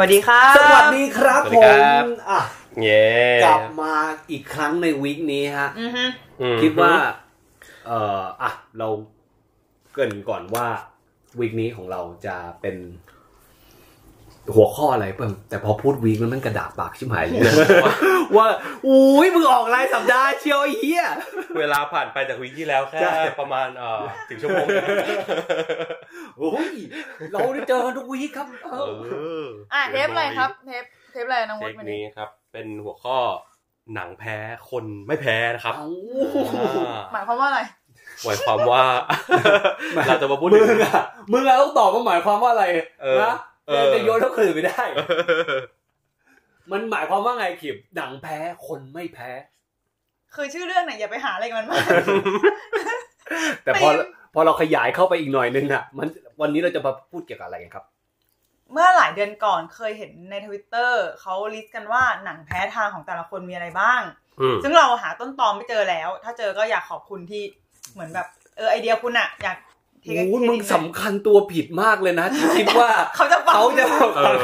วัสดีครับ สวัสดีครับสวัสผดีครัมบอะเย้กลับมาอีกครั้งในวีคนี้ฮะอือฮึอืมคิดว่า เอ่ออะเราเกรินก่อนว่าวีคนี้ของเราจะเป็น หัวข้ออะไรเพิ่มแต่พอพูดวีคแล้วมันกระดาษปากชิบหายเลยนะว่าอุ้ยมึงออกรายสัปดาห์เชียวไอ้เหี้ยเวลาผ่านไปจากวีคที่แล้วแค่ใช่ประมาณเอ่อถึงชั่วโมงโอ้ยเราได้เจอกันทุกวีคครับเอเออออะเทปอะไรครับเทปเทปอะไรน้องเทวุคฒิวันนี้นี้ครับ เป็นหัวข้อหนังแพ้คนไม่แพ้นะครับเอาอ่าหมายความว่าอะไรหมายความว่าเราจะมาพูดมึถึงงอะมึงอะต้องตอบว่าหมายความว่าอะไรเออนะเออ จะโยนเท่าคืนไม่ได้ มันหมายความว่าไงขิบหนังแพ้คนไม่แพ้ คือชื่อเรื่องเนี่ยอย่าไปหาอะไรกับมันมากแต่พอไม่พอเราขยายเข้าไปอีกหน่อยนึงอะ มันวันนี้เราจะมาพูดเกี่ยวกับอะไรกันครับ เมื่อหลายเดือนก่อนเคยเห็นในทวิตเตอร์เขา list กันว่าหนังแพ้ทางของแต่ละคนมีอะไรบ้างอืมซึ่งเราหาต้นตอไม่เจอแล้ว ถ้าเจอก็อยากขอบคุณที่เหมือนแบบเออไอเดียคุณอะอยาก take โอ้โหเครดิตมึงสำคัญตัวผิดมากเลยนะที่คิดว่าเขาจะฟังเขาจะเออ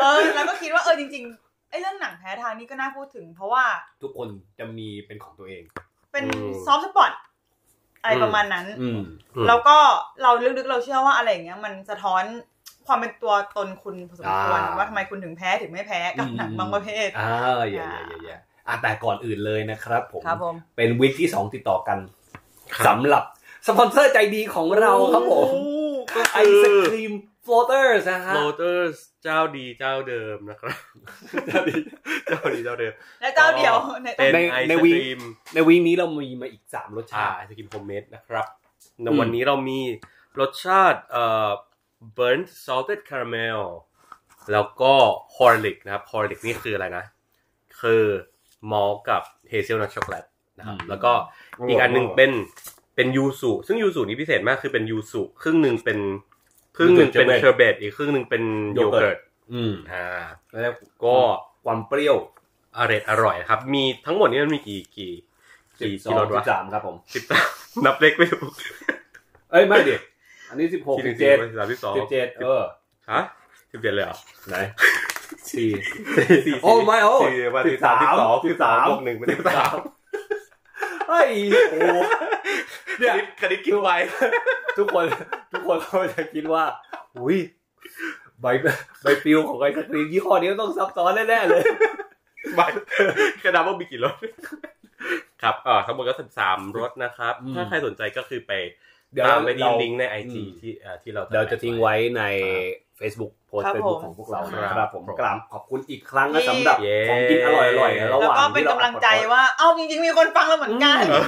เออแล้วก็คิดว่าเออจริงๆไอเรื่องหนังแพ้ทางนี่ก็น่าพูดถึง เพราะว่า ทุกคนจะมีเป็นของตัวเอง เป็นอืม soft spot อะไรประมาณนั้นอืมแล้วก็เราลึกๆเราเชื่อว่าอะไรอย่างเงี้ย มันสะท้อนความเป็นตัวตนคุณพอสมควรอ่าว่าทำไมคุณถึงแพ้ถึงไม่แพ้กับหนังบางประเภทอ่าอย่าอย่าอย่าอย่าอะแต่ก่อนอื่นเลยนะครับผมครับผมเป็น week ที่สองติดต่อกันครับสำหรับ สปอนเซอร์ใจดีของเราครับผมก็คือไอศกรีมโฟลเตอร์นะฮะโรเตอร์เจ้าดีเจ้าเดิมนะครับ เจ้าดีเจ้าดีเจ้าเดิม และเจ้าเดียวในเป็นในไอศกรีมใน week ใน week นี้เรามีมาอีกสามรสอ่าชาติไอศกรีม homemade นะครับในอืมวันนี้เรามีรสชาติเอ่อ burnt salted caramel แล้วก็ horlick นะครับ horlick นี่คืออะไรนะ คือ malt กับ hazelnut ช็อกโกแลตนะครับ แล้วก็อีกอันหนึ่งเป็น เป็นยูซุซึ่งยูซุนี่พิเศษมากคือเป็นยูซุครึ่งหนึ่งเป็นครึ่งหนึ่งเป็นเชอร์เบตอีกครึ่งหนึ่งเป็นโยเกิร์ตอืมอ่าแล้วก็ความเปรี้ยวอร่อยอร่อยครับ มีทั้งหมดนี้มันมีกี่กี่สิบกี่สอกี่งรสสิวะบสามครับผมสิบสามนับเลขไม่ถูกเอ้ยไม่ดิอันนี้สิบหกที่หสินึ่บงเจ็ดสามสิบสองสิบเจ็ดเออฮะสิบเจ็ดเลยเหรอไหนสี่สี่โอ้ไม่โอ้สี่วันที่สามสิบสองสิบสามบวกหนึ่งเป็นสิบสาม เฮ้ยโอ้คณิตคณิตคิดไวทุกคน ทุกคนเขาจะคิดว่า อุ้ยใบใบปลิวของไอศครีมยี่ห้อนี้ต้องซับซ้อนแน่ๆเลยไม่กระดาษว่ามีกี่รสครับเออทั้งหมดก็สิบสามรสนะครับอืมถ้าใครสนใจก็คือไปเดี๋ยวตามไปที่เราลิงก์ในไอจีอืมที่เอ่อที่เราเดี๋ยวจะทิ้งไว้ในครับ Facebook โพสครับเฟซบุ๊กผมของพวกเราครับนะครับผมผมกราบขอบคุณอีกครั้งนะเย้สำหรับเย้ของกินอร่อยๆระหแล้วว่างก็เป็นที่รกำลังใจว่าเอ้าจริงๆมีคนฟังเราเหมือนกันอืม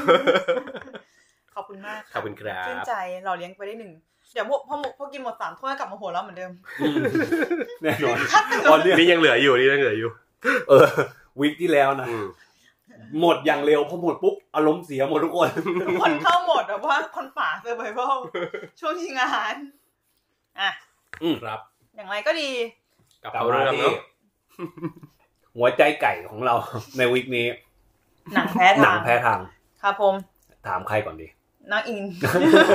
ขอบคุณมากะขอบคุณครับชื่นใจเราเลี้ยงไปได้หนึ่งเดี๋ยวพอพอพอกินหมดสามถ้วยกลับมาหัวเราะเหมือนเดิมอืมแน่นอนคัดตอนเนี้ยนี่ยังเหลืออยู่นี่ยังเหลืออยู่ เออวิกที่แล้วนะอืมหมดอย่างเร็วพอหมดปุ๊บอารมณ์เสียหมดทุกคนทุกคนเข้าหมดแบบว่าคนป่าเซอร์ไ a เ a ลช่วงชิงอาหารอะครับ อย่างไรก็ดี กลับกลับเขามาเรื่องที่เนาะหัวใจไก่ของเรา ในวิกนี้หนังแพ้หนัทางงแพ้ทาง ครับผมถามใครก่อนดี น้องอิน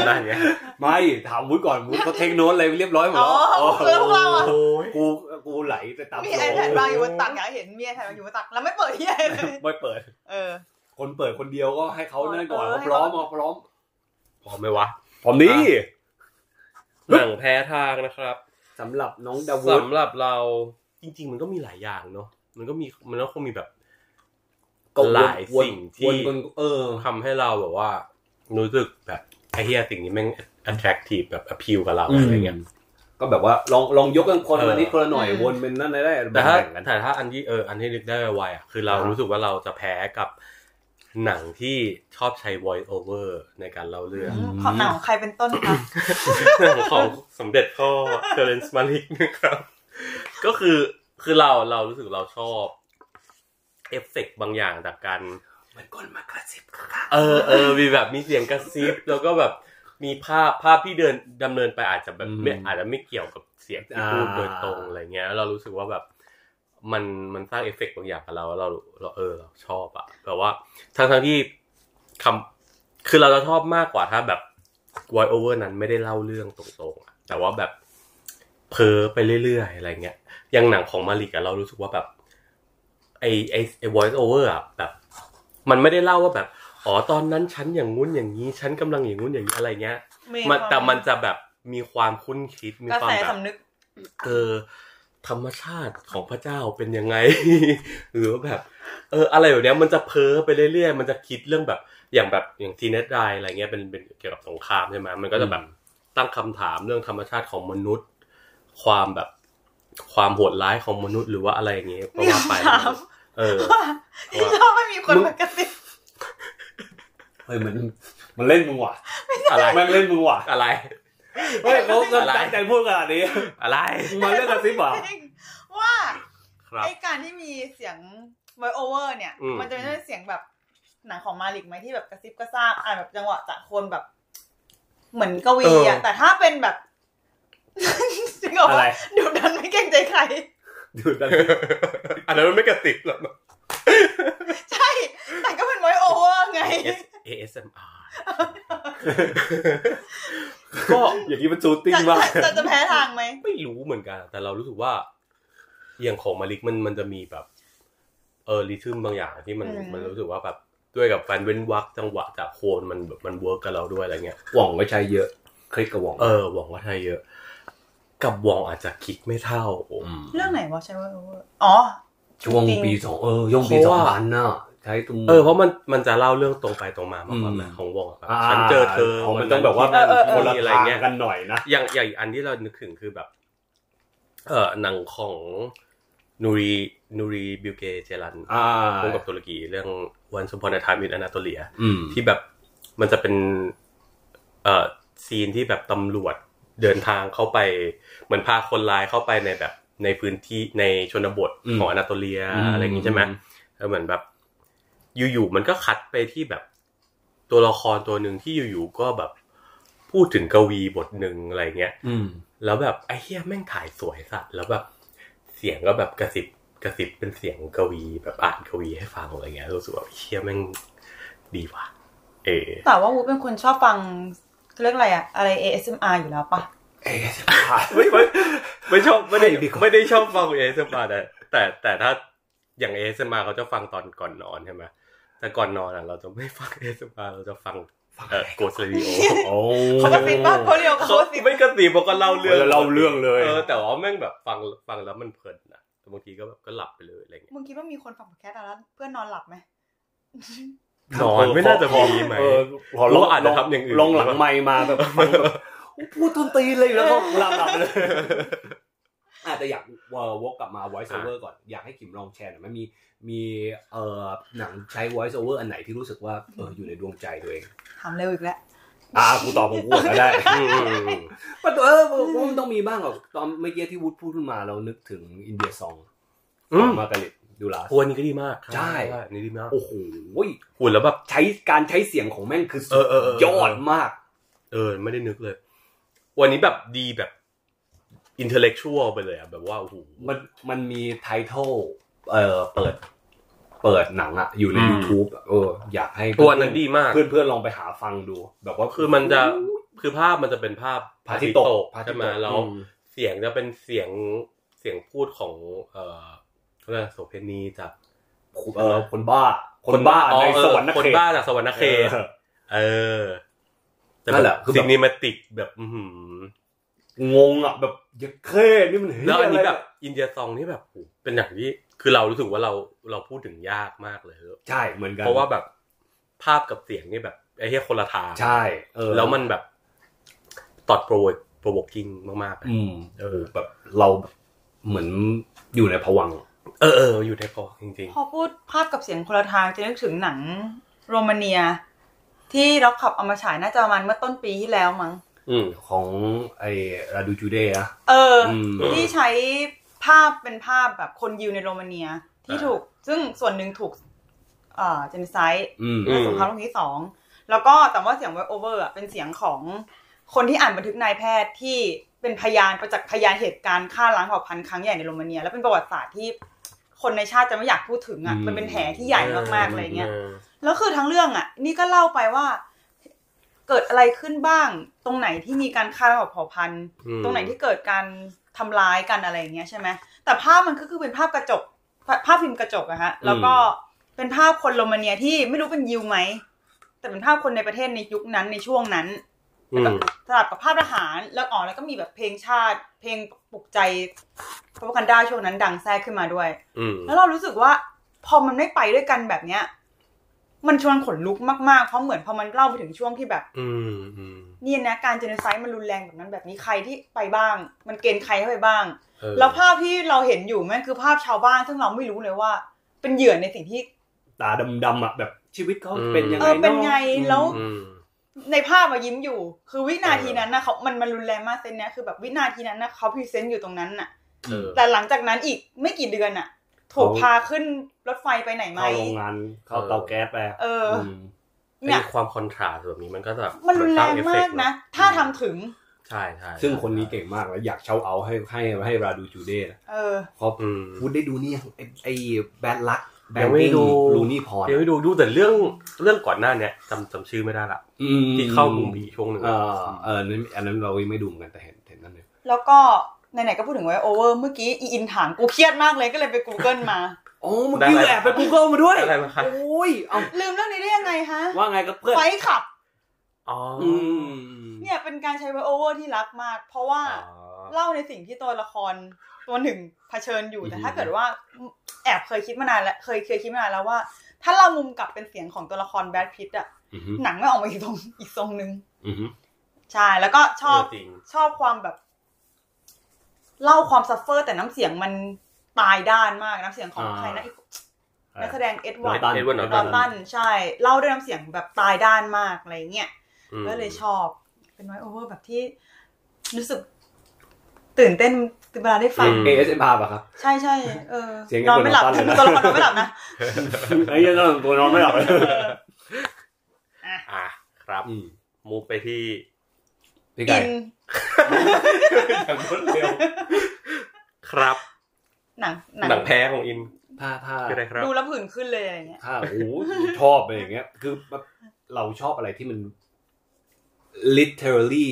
นั่นไงไม่ถามวุ้ยก่อนวุ้ยเขาเทคโน้ตอะไรเรียบร้อยหมดอ๋อ แล้วคือพวกเราอะ โอ้ยกูกูไหลไปตามมีโฟไอล์แพดวางอยู่บนตักอยากให้เห็นมีไอแพดวางอยู่บนตักแล้วไม่เปิดที่ไอเลย ไม่เปิด เออ คนเปิดคนเดียวก็ให้เขานั่นก่อนเออ เขาพร้อมเอาพร้อมพร้อมไหมวะผมนี่หนังแพ้ทางนะครับ สำหรับน้องดาวุฒสำหรับเราจริง ๆ มันก็มีหลายอย่างเนาะมันก็มีมันก็คงมีแบบก็วนหลายสิ่งที่วนวนเออทำให้เราแบบว่ารู้สึกแบบไอ้เฮียสิ่งนี้แม่ง attractive แบบ appeal กับเราอืมอะไรเงี้ยก็แบบว่าลองลองยกกันคนเออละนิดคนละหน่อยอืมวนเป็นนั่นได้แต่ถ้าแบ่งๆกันแต่ถ้าอันที่เอออันที่นึกได้ไวๆอะคือเราอ่ารู้รู้สึกว่าเราจะแพ้กับ หนังที่ชอบใช้ voice over ในการเล่าเรื่องขอหนังของใครเป็นต้นคะหนังของสมเด็จพ่อ Terrence Malick นะครับ ก็คือคือเราเรารู้สึกเราชอบ เอฟเฟกต์บางอย่างจากการมันก้นมากระซิบค่ะเออเออมีแบบมีเสียงกระซิบ แล้วก็แบบมีภาพภาพที่เดินดำเนินไปอาจจะแบบไม่อาจจะไม่เกี่ยวกับเสียงที่พูดโดยตรงอะไรเงี้ยแล้วเรารู้สึกว่าแบบ มันมันสร้างเอฟเฟกต์บางอย่างกับเราแล้วเราเราเออเราชอบอะแบบว่าทั้งทั้งที่คำคือเราจะชอบมากกว่าถ้าแบบ voice over นั้นไม่ได้เล่าเรื่องตรงๆอะแต่ว่าแบบเพ้อไปเรื่อยๆอะไรเงี้ยอย่างหนังของ Malick อะเรารู้สึกว่าแบบไอไอไอ voice over อะแบบ มันไม่ได้เล่าว่าแบบอ๋อตอนนั้นฉันอย่างงู้นอย่างนี้ฉันกำลังอย่างงู้นอย่างนี้อะไรเงี้ยมันแต่มันจะแบบมีความครุ่นคิดมีความแบบกระแสสำนึกเออ ธรรมชาติของพระเจ้าเป็นยังไง หรือว่าแบบ เออ อะไรแบบเนี้ยมันจะเพ้อไปเรื่อยๆ มันจะคิดเรื่องแบบอย่างแบบอย่างทีเน็ตไดอะไรเงี้ยเป็นเป็นเกี่ยวกับสงครามใช่ไหมมันก็จะแบบตั้งคำถามเรื่องธรรมชาติของมนุษย์ ความแบบความโหดร้ายของมนุษย์หรือว่าอะไรอย่างเงี้ยก็ว่าไปมีคำถามเออที่ชอบไม่มีคนมากระซิบเฮ้ยมันมันเล่นมึงว่ะอะไรมันเล่นมึงว่ะอะไร เฮ้ยเขาอะไรตั้งใจพูดขนาดนี้ อะไรมึงมาเรื่องกระซิบเหรอจริงว่าครับไอการที่มีเสียง voice over เนี่ยอืมมันจะไม่ใช่เสียงแบบหนังของมาลิกไหมที่แบบกระซิบกระซาบอ่านแบบจังหวะจากคนแบบ เหมือนกวีอะแต่ถ้าเป็นแบบจริงเหรออะไรดูดันไม่เกรงใจใครดูดันอันนั้นมันไม่กระติกหรอกใช่ แต่ก็เป็น voice over ไง ASMR ก็อย่างนี้มัน soothing จะมากจะจะแพ้ทางไหมไม่รู้เหมือนกัน แต่เรารู้สึกว่า อย่างของ Malick มันมันจะมีแบบ เออ rhythm บางอย่างที่มันอืมมันรู้สึกว่าแบบด้วยกับการเว้นวรรคจังหวะจะโคนมันแบบมัน work กับเราด้วยอะไรเงี้ยหว่องก็ใช้เยอะ คลิกกับหว่องเออหวังว่าไทยเยอะ กับหว่องอาจจะคิดไม่เท่ามเรื่องไหนวะใช่ voice over อ๋อช่วงจริงปีสองเออช่วงปีเพสราะองว่าพันน่ะ ใช้ตรงเออเพราะมันมันจะเล่าเรื่องตรงไปตรงมามากกว่าอืมนะของวองอะแบบอ่าฉันเจอเธอมันต้องแบบว่าเออเออเออคนละอะไรทางเงี้ยกันหน่อยนะอย่างอย่างอีกอันที่เรานึกถึงคือแบบ เออหนังของนูรีนูรีบิวเกเจรันอ่าร่วมกับตุรกีเรื่อง Once Upon a Time in Anatolia อืมที่แบบมันจะเป็น เอ่อซีนที่แบบตำรวจเดินทางเข้าไป เหมือนพาคนร้ายเข้าไปในแบบในพื้นที่ในชนบทอืมของอนาโตเลียอืมอะไรอย่างงี้ใช่ไหมแล้วเหมือนแบบ อยู่ๆมันก็คัดไปที่แบบตัวละครตัวหนึ่งที่อยู่ๆก็แบบพูดถึงกวีบทหนึ่งอะไรเงี้ยอืมแล้วแบบไอ้เฮียแม่งถ่ายสวยสัตว์แล้วแบบเสียงก็แบบกระสิบกระสิบเป็นเสียงกวีแบบอ่านกวีให้ฟังอะไรเงี้ยรู้สึกว่าเฮียแม่งดีว่ะเออแต่ว่าวูเป็นคนชอบฟังเขาเรียกอะไรอะอะไร ASMR อยู่แล้วปะเอ๊ะไม่ไม่ไม่ชอบไม่ได้ไม่ดีกว่าไม่ได้ชอบฟังเอสมาแต่แต่แต่ถ้าอย่างเอสมาเขาจะฟังตอนก่อนนอนใช่ไหม แต่ก่อนนอนอะ เราจะไม่ฟังเอสมาเราจะฟังเอ่อโกสเรดิโอโอ้เขาก็ซิบบ้างเขาเรียวเขาเขาก็ซิบไม่กระตีบอกก็เล่าเรื่องเออเล่าเรื่องเลยเออแต่ว่าแม่งแบบฟังฟังแล้วมันเพลินนะแต่บางทีก็แบบก็หลับไปเลยอะไรเงี้ยมึงคิดว่ามีคนฟังพอดแคสต์แล้วเพื่อนนอนหลับไหมนอนไม่น่าจะมีไหมเออพอหรือว่าอาจจะทำอย่างอื่นลงหลังไมค์มาแบบฟังแบบพูดต้นตีนเลยแล้วก็หลับหลับไปเลย อาจจะแต่อยากเอ่อวกกลับมา voice over ก่อนอยากให้ขิมลองแชร์หน่อยไหมันมีมีเอ่อหนังใช้ voice over อันไหนที่รู้สึกว่าเอออยู่ในดวงใจตัวเองถามเร็วอีกแล้วอ่ากูตอบผมกูก็ได้อืมอืมอืมว่าตัวเออมันต้องมีบ้างหรอกตอนเมื่อกี้ที่วุฒิพูดขึ้นมาเรานึกถึงอินเดียซองอืมมาการิตดูลาสโอ้อันนี้ก็ดีมากใช่อันนี่ดีมากโอ้โหหุ่นแล้วแบบใช้การใช้เสียงของแม่งคือสุเอดอเออเออยอดมาก เออไม่ได้นึกเลย วันนี้แบบดีแบบ อินเทลเล็กชวลไปเลยอะแบบว่าโอ้โหมันมันมีไททอลเอ่อเปิด เปิดหนังอะอยู่ใน อืม YouTube อะเออ อยากให้ตัวนั้นดีมาก เพื่อนเพื่อนๆลองไปหาฟังดู แบบว่า คือมันจะคือภาพมันจะเป็นภาพพระอาทิตย์ตกพระอาทิตใช่ย์ไหมตกแล้วอืม เสียงจะเป็นเสียงเสียงพูดของเอ่อเขาเรียกอะไรโสเพณีจากเออคนบ้า คนบ้าอ๋อในเออสวรรค์นคนเขตบ้าจากสวรรค์เขตเออเออแต่นั่นแหละคือแบบซินิมาติกแบบ อื้อหือ งงอะแบบยักเข้นี่มันเฮ้ยแล้วอันนี้ะไรแบบอินเดียซองนี่แบบโอ้โหเป็นอย่างที่คือเรารู้สึกว่าเราเราพูดถึงยากมากเลยใช่เหมือนกันเพราะว่าแบบภาพกับเสียงนี่แบบไอ้เหี้ยคนละทางใช่เออแล้วมันแบบตอดโปรโปรโวกิ้งมากๆอะอืมเออแบบเราแบบเหมือนอยู่ในผวังค์เออเอออยู่ในคอจริงพอพูดภาพกับเสียงคนละทางจะนึกถึงหนังโรมาเนีย ที่ร็อกขับเอามาฉายน่าจะประมาณเมื่อต้นปีที่แล้วมั้งๆอืม ของไอ้ราดูจูเดอะเอออมที่ใช้ภาพเป็นภาพแบบคนยิวในโรมาเนียที่อ่าถูก ซึ่งส่วนหนึ่งถูกเอ่อเจนไซด์อืมอืในมสงครามโลกครั้งที่สอง แล้วก็แต่ว่าเสียงไวโอเวอร์เป็นเสียงของคนที่อ่านบันทึกนายแพทย์ที่เป็นพยานประจักษ์พยานเหตุการณ์ฆ่าล้างเผ่าพันธุ์ครั้งใหญ่ในโรมาเนีย และเป็นประวัติศาสตร์ที่คนในชาติจะไม่อยากพูดถึงอะอืมมันเป็นแผลที่ใหญ่มากๆอะไรเงี้ยออแล้วคือทั้งเรื่องอะ นี่ก็เล่าไปว่า เกิดอะไรขึ้นบ้าง ตรงไหนที่มีการฆ่าระบบเผ่าพันธุ์อืมตรงไหนที่เกิดการทำร้ายกันอะไรอย่างเงี้ยใช่ไหมแต่ภาพมันก็คือเป็นภาพกระจกภาภาพฟิล์มกระจกอะฮะ แล้วก็เป็นภาพคนโรมาเนียที่ไม่รู้เป็นยิวไหม แต่เป็นภาพคนในประเทศในยุคนั้นในช่วงนั้นอืมสลับกับภาพทหาร แล้วอ๋อแล้วก็มีแบบเพลงชาติ เพลงปลุกใจพระกันด้าช่วงนั้นดังแทรกขึ้นมาด้วยอืมแล้วเรารู้สึกว่าพอมันไม่ไปด้วยกันแบบเนี้ย มันชวนขนลุกมากๆ เพราะเหมือนพอมันเล่าไปถึงช่วงที่แบบ อืมอืมนี่นะการเจนไซด์มันรุนแรงแบบนั้นแบบนี้ใครที่ไปบ้าง มันเกณฑ์ใครเข้าไปบ้างเออแล้วภาพที่เราเห็นอยู่แม่งคือภาพชาวบ้านซึ่งเราไม่รู้เลยว่า เป็นเหยื่อในสิ่งที่ตาดำๆอะแบบชีวิตเขาเป็นยังเอไงอเป็นไงอะแล้วอืมในภาพมายิ้มอยู่ คือวินาทีนั้นนะเขามันมันรุนแรงมาก scene เนี้ยคือแบบวินาทีนั้นนะเขา present อยู่ตรงนั้นน่ะเออแต่หลังจากนั้นอีกไม่กี่เดือนน่ะ ถูกพาขึ้นรถไฟไปไหนไหมเข้าโรงงานเข้าเตาแก๊สไปเออมเนี่ยไอ้ความ contrast แบบนี้มันก็แบบมันรุนแรงสเอฟเฟมากต์นะ ถ้าทำถึง ใช่ใช่ซึ่งคนนี้เก่งมากแล้วอยากเช่าเอาให้ให้ให้ราดูจูเด้นะเออเพราะอืมพูดได้ดูนี่ยังไอ้ไอ้แบดลักแบยังงไม่กิ้งดูลูนี่พอเดี๋ยวไปดูดูแต่เรื่องเรื่องก่อนหน้าเนี้ยจำจำชื่อไม่ได้ละอืมที่เข้ามุมบีช่วงหนึ่งเออเออนั่นอันนั้นเราไม่ดูเหมือนกันแต่เห็นเห็นนั่นเลยแล้วก็ ไหนๆก็พูดถึงไวโอเวอร์เมื่อกี้อีอินถามกูเครียดมากเลยก็เลยไป Google มา โอ้เมื่อกี้แอบไป Google มาด้วยอะไรมาคะโอ้ยเอาลืมเรื่องนี้ได้ยังไงฮะว่าไงกับเพื่อน Fight Club อ๋ออืมเนี่ยเป็นการใช้ไวโอเวอร์ที่รักมาก เพราะว่าอ๋อเล่าในสิ่งที่ตัวละครตัวหนึ่งเผชิญอยู่แต่ถ้าเกิดว่าแอบเคยคิดมานานแล้วเคยเคยคิดมานานแล้วว่า ถ้าเรามุมกลับเป็นเสียงของตัวละคร Brad Pitt อะอือฮึหนังไม่ออกมาอีกตรงอีกทรงหนึ่งอือฮึ ใช่แล้วก็ชอบจริง ชอบความแบบ เล่าความ suffer แต่น้ำเสียงมันตายด้านมากน้ำเสียงของใครนะอีกนักแสดง Edward Norton Edward Nortonใช่ เล่าด้วยน้ำเสียงแบบตายด้านมากอะไรเงี้ยอืมก็เลยชอบ เป็นไวโอเวอร์แบบที่ รู้สึก ตื่นเต้นเวลาได้ฟัง ASMR ป่ะครับ ใช่ใช่เออเสียงนอนไม่หลับไอ้คนนอนตัวละครนอนไม่หลับนะไอ้เหี้ยังตัวนอนไม่หลับเลยอะครับอืม move ไปที่ พี่ไก่อิน อย่างรวดเร็วครับ หนังหนังแพ้ของอินถ้าถ้าคืออะไรครับ ดูแล้วผื่นขึ้นเลยอะไรเงี้ย ถ้าโอ้โหชอบอะไรอย่างเงี้ย คือแบบเราชอบอะไรที่มัน literally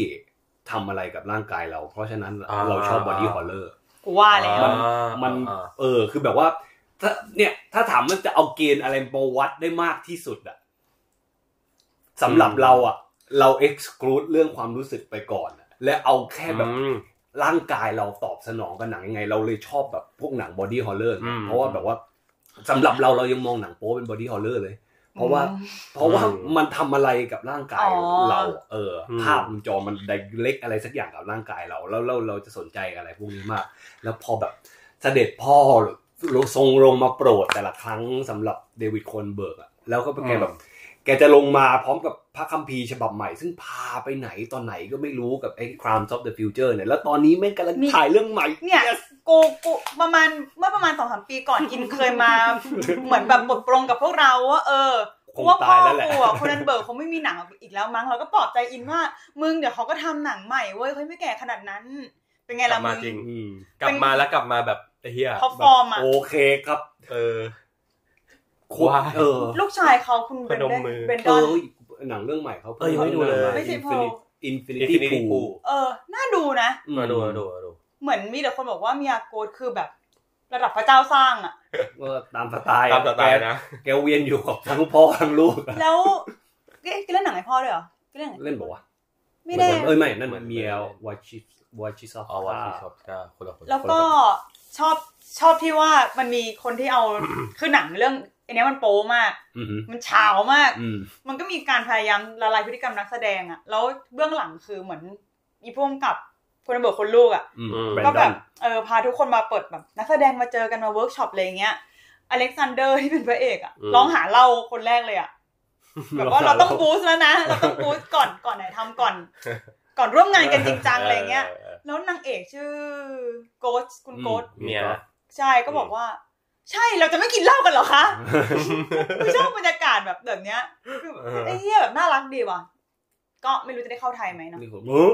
ทำอะไรกับร่างกายเรา เพราะฉะนั้นอ่า เราชอบ body horror กูว่าแล้วมันอ่ามันอ่า เออคือแบบว่าถ้าเนี่ยถ้าถามมันจะเอาเกณฑ์อะไรมาวัดได้มากที่สุดอะสำหรับเราอะ เรา exclude เรื่องความรู้สึกไปก่อนอะและเอาแค่แบบอืมร่างกายเราตอบสนองกับหนังยังไง เราเลยชอบแบบพวกหนัง body horror อืมเพราะว่าแบบว่าสำหรับเราเรายังมองหนังโป๊เป็น body horror เลย เพราะว่าอืมเพราะว่าอืมมันทำอะไรกับร่างกายอ๋อเรา เอออมภาพมันจอมัน direct อะไรสักอย่างกับร่างกายเรา แล้วเราเราจะสนใจอะไรพวกนี้มาก แล้วพอแบบเสด็จพ่อทรงลงมาโปรดแต่ละครั้งสำหรับ David Cronenberg อะแล้วก็แกแบบ แกจะลงมาพร้อมกับพระคัมภีร์ฉบับใหม่ ซึ่งพาไปไหนตอนไหนก็ไม่รู้กับไอ้ Crimes of the Future เนี่ย แล้วตอนนี้แม่งกำลังมีถ่ายเรื่องใหม่ เนี่ย Yes กูกูประมาณเมื่อประมาณสองสามปีก่อนอินเคยมา เหมือนแบบบทปรงกับพวกเราว่าเออคกูงว่าพ่ตาอยแล้วแหละ กูอะคนนันเบิร์กคงไม่มีหนังอีกแล้วมั้งเราก็ปลอบใจอินว่า มึงเดี๋ยวเขาก็ทำหนังใหม่เว้ยเขาไม่แก่ขนาดนั้น เป็นไงกลัล่ะบมึมาง จริง อืมกลับมาแล้วกลับมาแบบไอ้เฮียเขาฟอร์มอะ โอเคครับ เออ ว้าเออลูกชายเขาคุณเบนพนมเดนมือเบนเอดอนอหนังเรื่องใหม่เขาเออยังไม่ดูเลยไม่ใช่อินฟินิ Paul อินฟินิ Infinity ตี้พู Pool เออ น่าดูนะมาดูมาดูมาดู เหมือนมีแต่คนบอกว่ามีอาโกดคือแบบ ระดับพระเจ้าสร้างอะก็ตามสไตล์ตามสไตล์นะ แกแกเวียนอยู่กับทั้งพ่อทั้งลูกอะแล้วเอ๊ะแกเล่นหนังให้พ่อด้วยเหรอแกเล่นหนังเล่นบอกว่าไม่ได้เอ้ยไม่นั่นเหมือนเมียวาชิวาชิซอฟเอาว่าที่ชอบก็คนละคนแล้วก็ชอบชอบที่ว่ามันมีคนที่เอาคือหนังเรื่อง อันเนี้ยมันโป๊มากอืมมันเฉาวมากอืมมันก็มีการพยายามละลายพฤติกรรมนักแสดงอะแล้วเบื้องหลังคือเหมือนอีพ่วงกับคนเบิร์คนลูกอะอืมมแบรก็นดแบอบนเออพาทุกคนมาเปิดแบบนักแสดงมาเจอกันมาเวิร์กช็อปอะไรอย่างเงี้ยอเล็กซานเดอร์ที่เป็นพระเอกอะร้องหาเราคนแรกเลยอะแบบว่าเราต้องบูสต์แล้วนะ เราต้องบูสต์ก่อนก่อนไหนทำก่อน ก่อนร่วมงานกันจริงจังอะไรเงี้ย แล้วนางเอกชื่อโกสคุณโกสเมียใช่ก็บอกว่า ใช่เราจะไม่กินเหล้ากันเหรอคะคือชอบบรรยากาศแบบแบบเนี้ยคือเออไอ้เหี้ยแบบน่ารักดีว่ะ ก็ไม่รู้จะได้เข้าไทยไหมเนาะนี่ผมมึง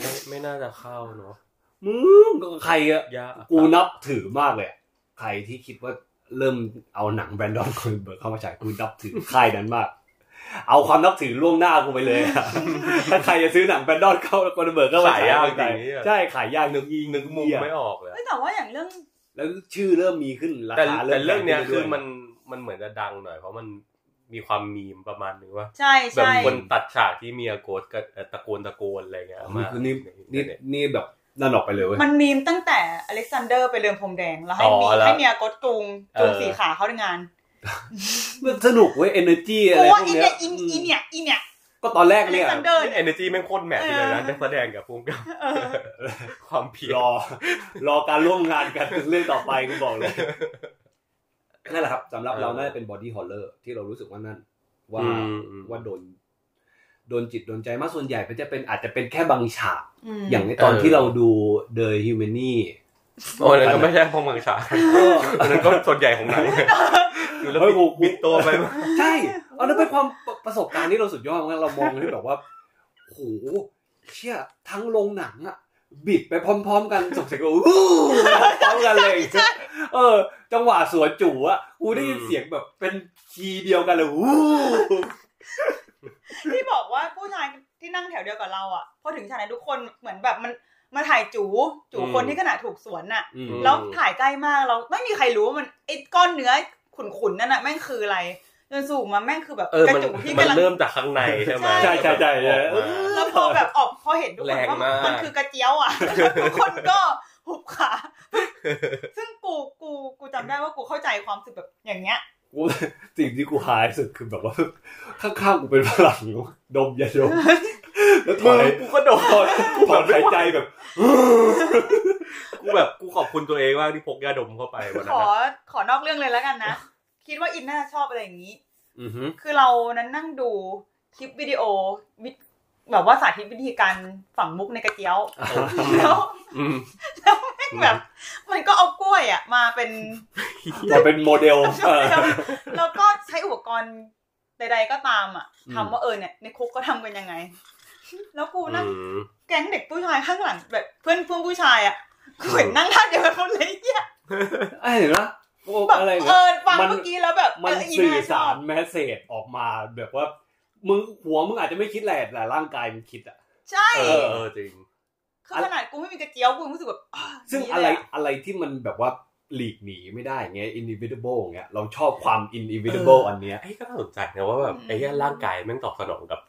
ไม่ไม่น่าจะเข้าเนาะมึงใครอะยากกูนับถือมากเลยอะใครที่คิดว่าเริ่มเอาหนังแบรนดอนคนเบิร์กเข้ามาฉายกูนับถือค่ายนั้นมาก เอาความนับถือล่วงหน้ากูไปเลยอะถ้าใครจะซื้อหนังแบนดอนเข้าโกลเบิร์กก็มขายยากขจริงๆเนี่ยใช่ขายยากนึกนึกมุมไม่ออกเลยเอ้ยแต่ว่าอย่างเรื่อง แล้วชื่อเริ่มมีขึ้นราแต่คาแต่เรื่องเนี้ยแพคือขึ้มันมันเหมือนจะดังหน่อย เพราะมันมีความมีมประมาณนึงว่าใช่แบบใช่คนตัดฉากที่เมียโกดกับเอ่อตะโกนตะโกนอะไรเงี้ยอ๋อมาคือนี่ในนี่ในนี่แบบนั่นออกไปเลยเว้ยมันมีมตั้งแต่อเล็กซานเดอร์ไปเรือนพรมแดงแล้วให้อ๋อมีแล้วให้เมียกดจูงจูงเออ สีขาเข้าในงาน มันสนุกเว้ย energy อะกูไรว่าพวกอีเนี้เนี่ยยอินอีเนี่ยอีเนี่ย ก็ตอนแรกอเล็เนี่กยซานเดอร์เอเนจีแม่งโคตรแมทเลยนะเออนักแสดงกับภูมิกับเออ ความเพียรรอ รอการร่วมงานกันเรื่องต่อไปกูบอกเลย นั่นแหละครับสำหรับเราน่าจะเป็น body horror ที่เรารู้สึกว่านั่น ว่าอืมอืมว่าโดน โดนจิตโดนใจมากส่วนใหญ่ก็จะเป็นอาจจะเป็นแค่บางฉาก มอย่างในตอนที่เราดู The Humani โอ้นั่นก็ไม่ใช่พองเมืองฉางอันนั้นก็ส่วนใหญ่ของหนังดูแล้วเฮ้ยกู บิดตัวไปมั้ยใช่ เอานั่นเป็นความประประสบการณ์ที่เราสุดยอดมากเรามองที่แบบว่าโหเชี่ยทั้งโรงหนังอะบิดไปพร้อม ๆ กันส่งเสียงอู้พร้อมกันเลยเออ จังหวะสวนจู่อะกูได้ยินเสียงแบบเป็นคีย์เดียวกันเลยอู้ที่บอกว่าผู้ชายที่นั่งแถวเดียวกับเราอะพอถึงฉากนั้นทุกคนเหมือนแบบมันมาถ่ายจูจูคนที่ขนาดถูกสวนน่ะอืมแล้วถ่ายใกล้มากเราไม่มีใครรู้ว่ามันไอ้ก้อนเนื้อขุนๆนั่นน่ะแม่งคืออะไร จนสูงมาแม่งคือแบบเออกระมันจุกที่มันกำลังเริ่มจากข้างในใช่ไหมใช่ใช่ใช่ใช่ออกมาแล้วพอแบบออกพอเห็นทุกคนแรงว่ามากมันคือกระเจียวอะทุกคนก็หุบขาซึ่งกูกูกูจำได้ว่ากูเข้าใจความรู้สึกแบบอย่างเงี้ยกูสิ่งที่กูหายสุดคือแบบว่าข้างๆกูเป็นฝรั่งดมยาดมแล้วถมึองยกูก็โดนถอยถอนหายใจแบบกูแบบกูขอบคุณตัวเองมากที่พกยาดมเข้าไปวันขนั้นอนะขอนอกเรื่องเลยแล้วกันนะ คิดว่าอินน่าชอบอะไรอย่างนี้ อือฮึคือเรานั้นนั่งดูคลิปวิดีโอวิแบบว่าสาธิตวิธีการฝังมุกในกระเจียวแล้วอืมแล้วแม่งแบบ มันก็เอากล้วยอะ มาเป็นมาเป็นโมเดลเออแล้วก็ใช้อุปกรณ์ใด ๆ ก็ตามอะอืมทำว่าเออเนี่ยในคุกก็ทำกันยังไง แล้วกูนั่ง อืมแก๊งเด็กผู้ชายข้างหลังแบบเพื่อนเพื่อนผู้ชายอะกูเห็นนั่งท่าเดียวกันหมดเลยเหี้ยไอ้เห็นปะ โอ้แบบอะไรเอเนี่ยอฟังมันเมื่อกี้แล้วแบบมันเอออีสื่อน่ชสาอบรแมสเซจออกมาแบบว่ามึงหัวมึงอาจจะไม่คิดแหละแต่ร่างกายมึงคิดอะ ใช่เออเออจริงคือขนาดกูไม่มีกระเจียวกูยังรู้สึกแบบอ่าซึ่งนี่อะไรเลยอะไรที่มันแบบว่าหลีกหนีไม่ได้เงี้ย inevitable เงี้ยเราชอบความ inevitable อันเนี้ยไอ้ก็น่าสนใจนะว่าแบบไอ้เหี้ยร่างกายแม่งตอบสนองกับ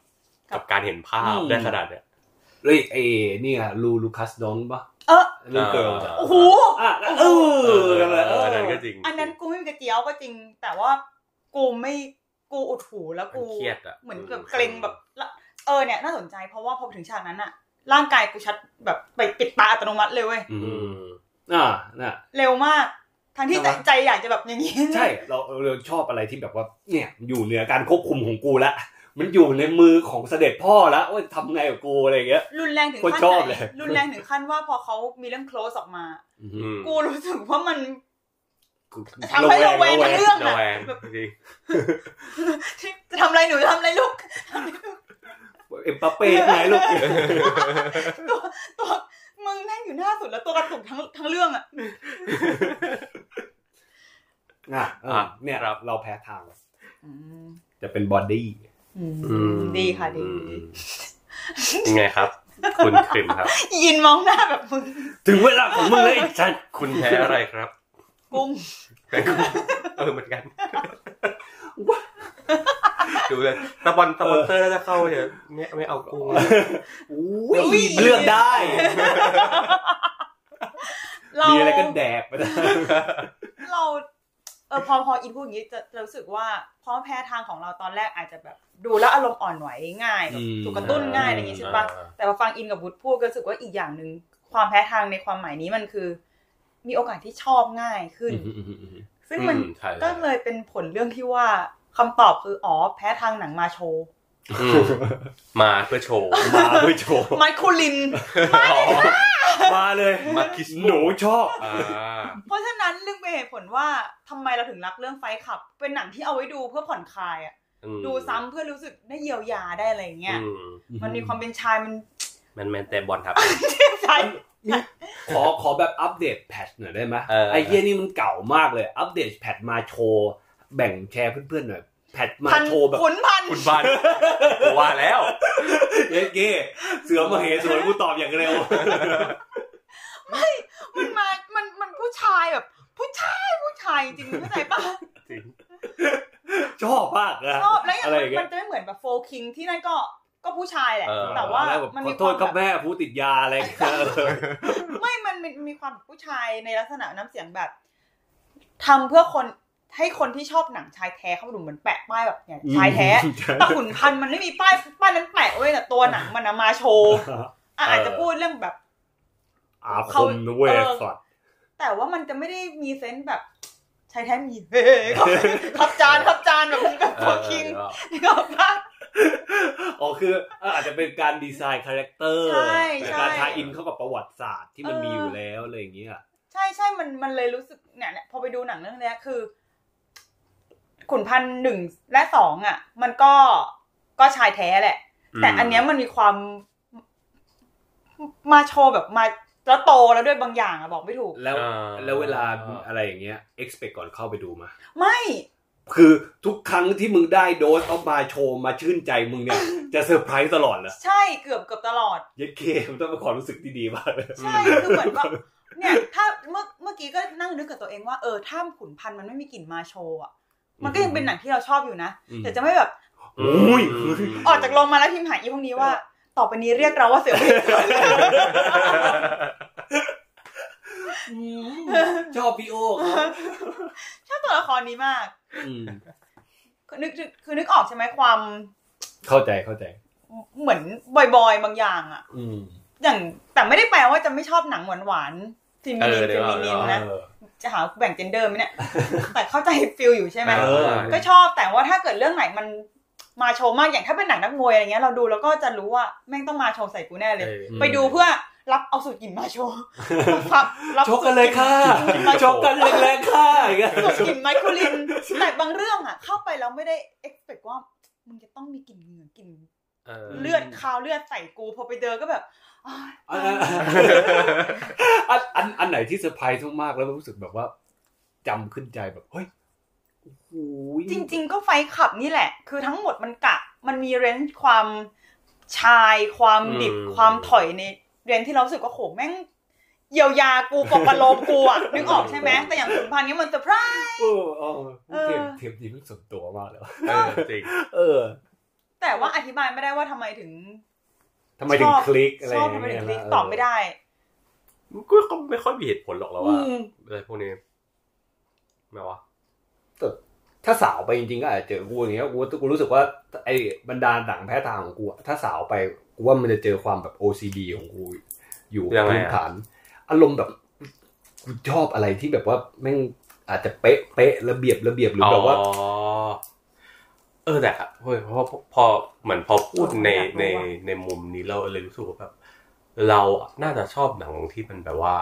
กับการเห็นภาพอืมได้ขนาดเนี้ยเลยเอนี่อะลูลูคัสดอนปะ เออเรื่องเกิร์ลอ่าโอ้โหอะเออกันเลยเอออันนั้นก็จริง อันนั้นกูไม่มีกระเจียวก็จริง แต่ว่ากูไม่กูอุดหูแล้วกูมันเครียดอะเหมือนแบบเกรงแบบละเออเนี่ยน่าสนใจเพราะว่าพอถึงฉากนั้นอะร่างกายกูชัดแบบไปปิดตาอัตโนมัติเลยเว้ยอือืมมอ่าน่ะเร็วมากทั้งที่ใช่ใจปะใจอยากจะแบบอย่างนี้ ใช่ เราเราชอบอะไรที่แบบว่า เนี่ย อยู่เหนือการควบคุมของกูละ มันอยู่ในมือของเสด็จพ่อแล้วว่าทำไงกับกูอะไรอย่างเงี้ย รุนแรงถึงคนขั้นชอบไหนเลย รุนแรงถึงขั้นว่าพอเขามีเรื่อง close ออกมา อืมอืมกูรู้สึกว่ามันกูทำให้ระแวงทั้งเรื่องระอะแวงจริงจะทำอะไรหนูจะทำอะไรลูกเอ็มปาเป้ไงลูก ตัวตัวมึงนั่งอยู่หน้าสุดแล้วตัวกระตุกทั้งทั้งเรื่องอะอะเอออะเนี่ยครับเราแพ้ทางจะเป็นบอดี้อืม ดีค่ะดียังไงครับ คุณคริมครับ ยินมองหน้าแบบมึง ถึงเวลาของมึงเลยไอ้ฉันคุณแพ้อะไรครับ กุ้งแพ้กุ้งเออเหมือนกันดูเลยตะบอนตะบอนเตอร์จะเข้าเนี่ยไม่ไม่เอากุ้งอุ้ยเลือกได้เรามีอะไรก็แดกไปได้เราเออพอพออินพูดอย่างนี้จะจะรู้สึกว่าเพราะแพ้ทางของเราตอนแรกอาจจะแบบดูแล้วอารมณ์อ่อนไหวง่ายแบบถูกกระตุ้นง่ายอะไรอย่างงี้ใช่ปะอ่าแต่พอฟังอินกับวุฒิพูดก็รู้สึกว่าอีกอย่างหนึ่งความแพ้ทางในความหมายนี้มันคือ มีโอกาสที่ชอบง่ายขึ้น ซึ่งมันอืใช่ก็เลยเป็นผลเรื่องที่ว่าคำตอบคืออ๋อแพ้ทางหนังมาโชว์อื มมาเพื่อโชว์ มาเพื่อโชว์ ไมโครลิน มาเลย มาคิสโมหนูชอบอ่าเพราะฉะนั้นเรื่องเป็นเหตุผลว่าทำไมเราถึงรักเรื่อง Fight Club เป็นหนังที่เอาไว้ดูเพื่อผ่อนคลายอะอืมดูซ้ำเพื่อรู้สึกได้เยียวยาได้อะไรอย่างเงี้ยอืมมันมีความเป็นชายมันแมนแมนแต่บอลครับชายขอขอแบบอัปเดต patch หน่อยได้ไหมเออไอ้เหี้ยนี่มันเก่ามากเลย อัปเดต patch มาโชว์ แบ่งแชร์เพื่อนๆหน่อย patch มาพันโชว์แบบขุนพันคุณบ้านกูว่าแล้วเย้เก้เสือมาเหสวนกูตอบอย่างเร็วมันมา มันมันผู้ชายแบบ ผู้ชายผู้ชายจริงๆเข้าใจปะจริงชอบมากนะชอบแล้วอย่างอะไรมันเงี้มันยจะไม่เหมือนแบบโฟคิงที่นั่นก็ก็ผู้ชายแหละเออแต่ว่าแล้วบบมันขอมีโทควาษมครับแบบแม่ผู้ติดยาอะไรเงี้ยเออไม่มันมันมีความผู้ชายในลักษณะน้ำเสียงแบบทำเพื่อคน ให้คนที่ชอบหนังชายแท้เข้ามาดูเหมือนแปะป้ายแบบเนี่ยชายแท้แต่ขุนพันธุ์มันไม่มีป้ายป้ายนั้นแปะไว้แต่ตัวหนังมันนะมาโชว์อะอาจจะพูดเรื่องแบบอาคมนะเว้ยเออสัตว์แต่ว่ามันจะไม่ได้มีเซนส์แบบชายแท้มีเฮ้ยขับจานขับจานแบบแบบเอโฟอคิงเออนึกออกปะอ๋อคือเอ่ออาจจะเป็นการดีไซน์คาแรคเตอร์ใช่เป็นใช่การทาอินเข้ากับประวัติศาสตร์ที่มันเออมีอยู่แล้วอะไรอย่างเงี้ยใช่ใช่มันมันเลยรู้สึกเนี่ยเนี่ยพอไปดูหนังเรื่องเนี้ยคือ ขุนพันธุ์หนึ่งและสองอะ มันก็ก็ชายแท้แหละ แต่อันเนี้ยมันมีความมาโชว์แบบมาแล้วโตแล้วด้วยบางอย่างอะบอกไม่ถูก แล้วอ่าแล้วเวลาอะไรอย่างเงี้ย expect ก่อนเข้าไปดูมา ไม่ คือทุกครั้งที่มึงได้โดสออฟมาโชว์มาชื่นใจมึงเนี่ย จะเซอร์ไพรส์ตลอดเหรอใช่เกือบเกือบตลอด เยัดเคมันต้องเป็นความรู้สึกที่ดีมากเลยใช่ คือเหมือนว่าเนี่ย ถ้าเมื่อเมื่อกี้ก็นั่งนึกกับตัวเองว่า เออถ้าขุนพันธุ์มันไม่มีกลิ่นมาโชว์อะ มันก็ยังเป็นหนังที่เราชอบอยู่นะอืมแต่จะไม่แบบโอ้ยออกจากโรงมาแล้วพิมพ์หาอีพวกนี้ว่า ต่อไปนี้เรียกเราว่าเสือเพชรชอบพี่โอเขาชอบตัวละครนี้มากอืมคือนึกคือนึกออกใช่ไหมความ เข้าใจเข้าใจ เหมือนบอยๆบางอย่างอะอืมอย่างแต่ไม่ได้แปลว่าจะไม่ชอบหนังหวานๆ ฟิมินินเออเดี๋ฟิยวมินินเดี๋ยวนะเออจะหาแบ่ง gender ไหมเนี่ยแต่เข้าใจ feel อยู่ใช่ไหมเออก็ชอบแต่ว่าถ้าเกิดเรื่องไหนมัน macho มากอย่างถ้าเป็นหนังนักมวยอะไรเงี้ยเราดูแล้วก็จะรู้ว่าแม่งต้อง macho ใส่กูแน่เลยเออไปดูเพื่อรับเอาสูดกลิ่น macho ครับรับชกกันเลยค่ะสูดกลิ่นมาชกกันแรงๆค่ะอย่างเงี้ยสูดกลิ่นไมโครลินแต่บางเรื่องอะ เข้าไปแล้วไม่ได้เอ็กซ์เพว่ามึงจะต้องมีกลิ่นเหงื่อกลิ่นเออเลือดคาวเลือดใส่กูพอไปเจอก็แบบ อันอันอันไหนที่เซอร์ไพรส์มากๆแล้วรู้สึกแบบว่าจำขึ้นใจแบบเฮ้ยจริง ๆ ก็ Fight Club นี่แหละ คือทั้งหมดมันกะ มันมี range ความชาย ความดิบความถ่อยใน range ที่เราสึกว่าโหแม่งเยียวยากูปลอบประโลมกูอะนึกออกใช่ไหมแต่อย่างขุนพันธ์นี้มันเซอร์ไพรส์เทมเทมดีมันส่วนตัวมากเลยว่ะเออจริงเออ แต่ว่าอธิบายไม่ได้ว่าทำไมถึง ทำไมถึงชอบคลิกอะไรชออบย่างทำไมเงี้ถึยงคลิกนะตอบไม่ได้ ก็ก็ไม่ค่อยมีเหตุผลหรอกแล้วว่าอืม อะไรพวกนี้แม้วะถ้าสาวไปจริงๆก็อาจจะเจอกูอย่างเงี้ยกูกูรู้สึกว่าไอ้บรรดาหนังแพ้ทางของกูอะถ้าสาวไปกูว่ามันจะเจอความแบบ OCD ของกูอยู่ยังไงพื้นอะฐานอารมณ์แบบกูชอบอะไรที่แบบว่าแม่งอาจจะเป๊ะเป๊ะระเบียบระเบียบหรือแบบว่า อ๋อ เออแต่ครับเฮ้ยเพราะพอเหมือนพอพูดในอยากรู้ในอะในมุมนี้เราเลยรู้สึกว่าแบบ เราน่าจะชอบหนังที่มันแบบว่า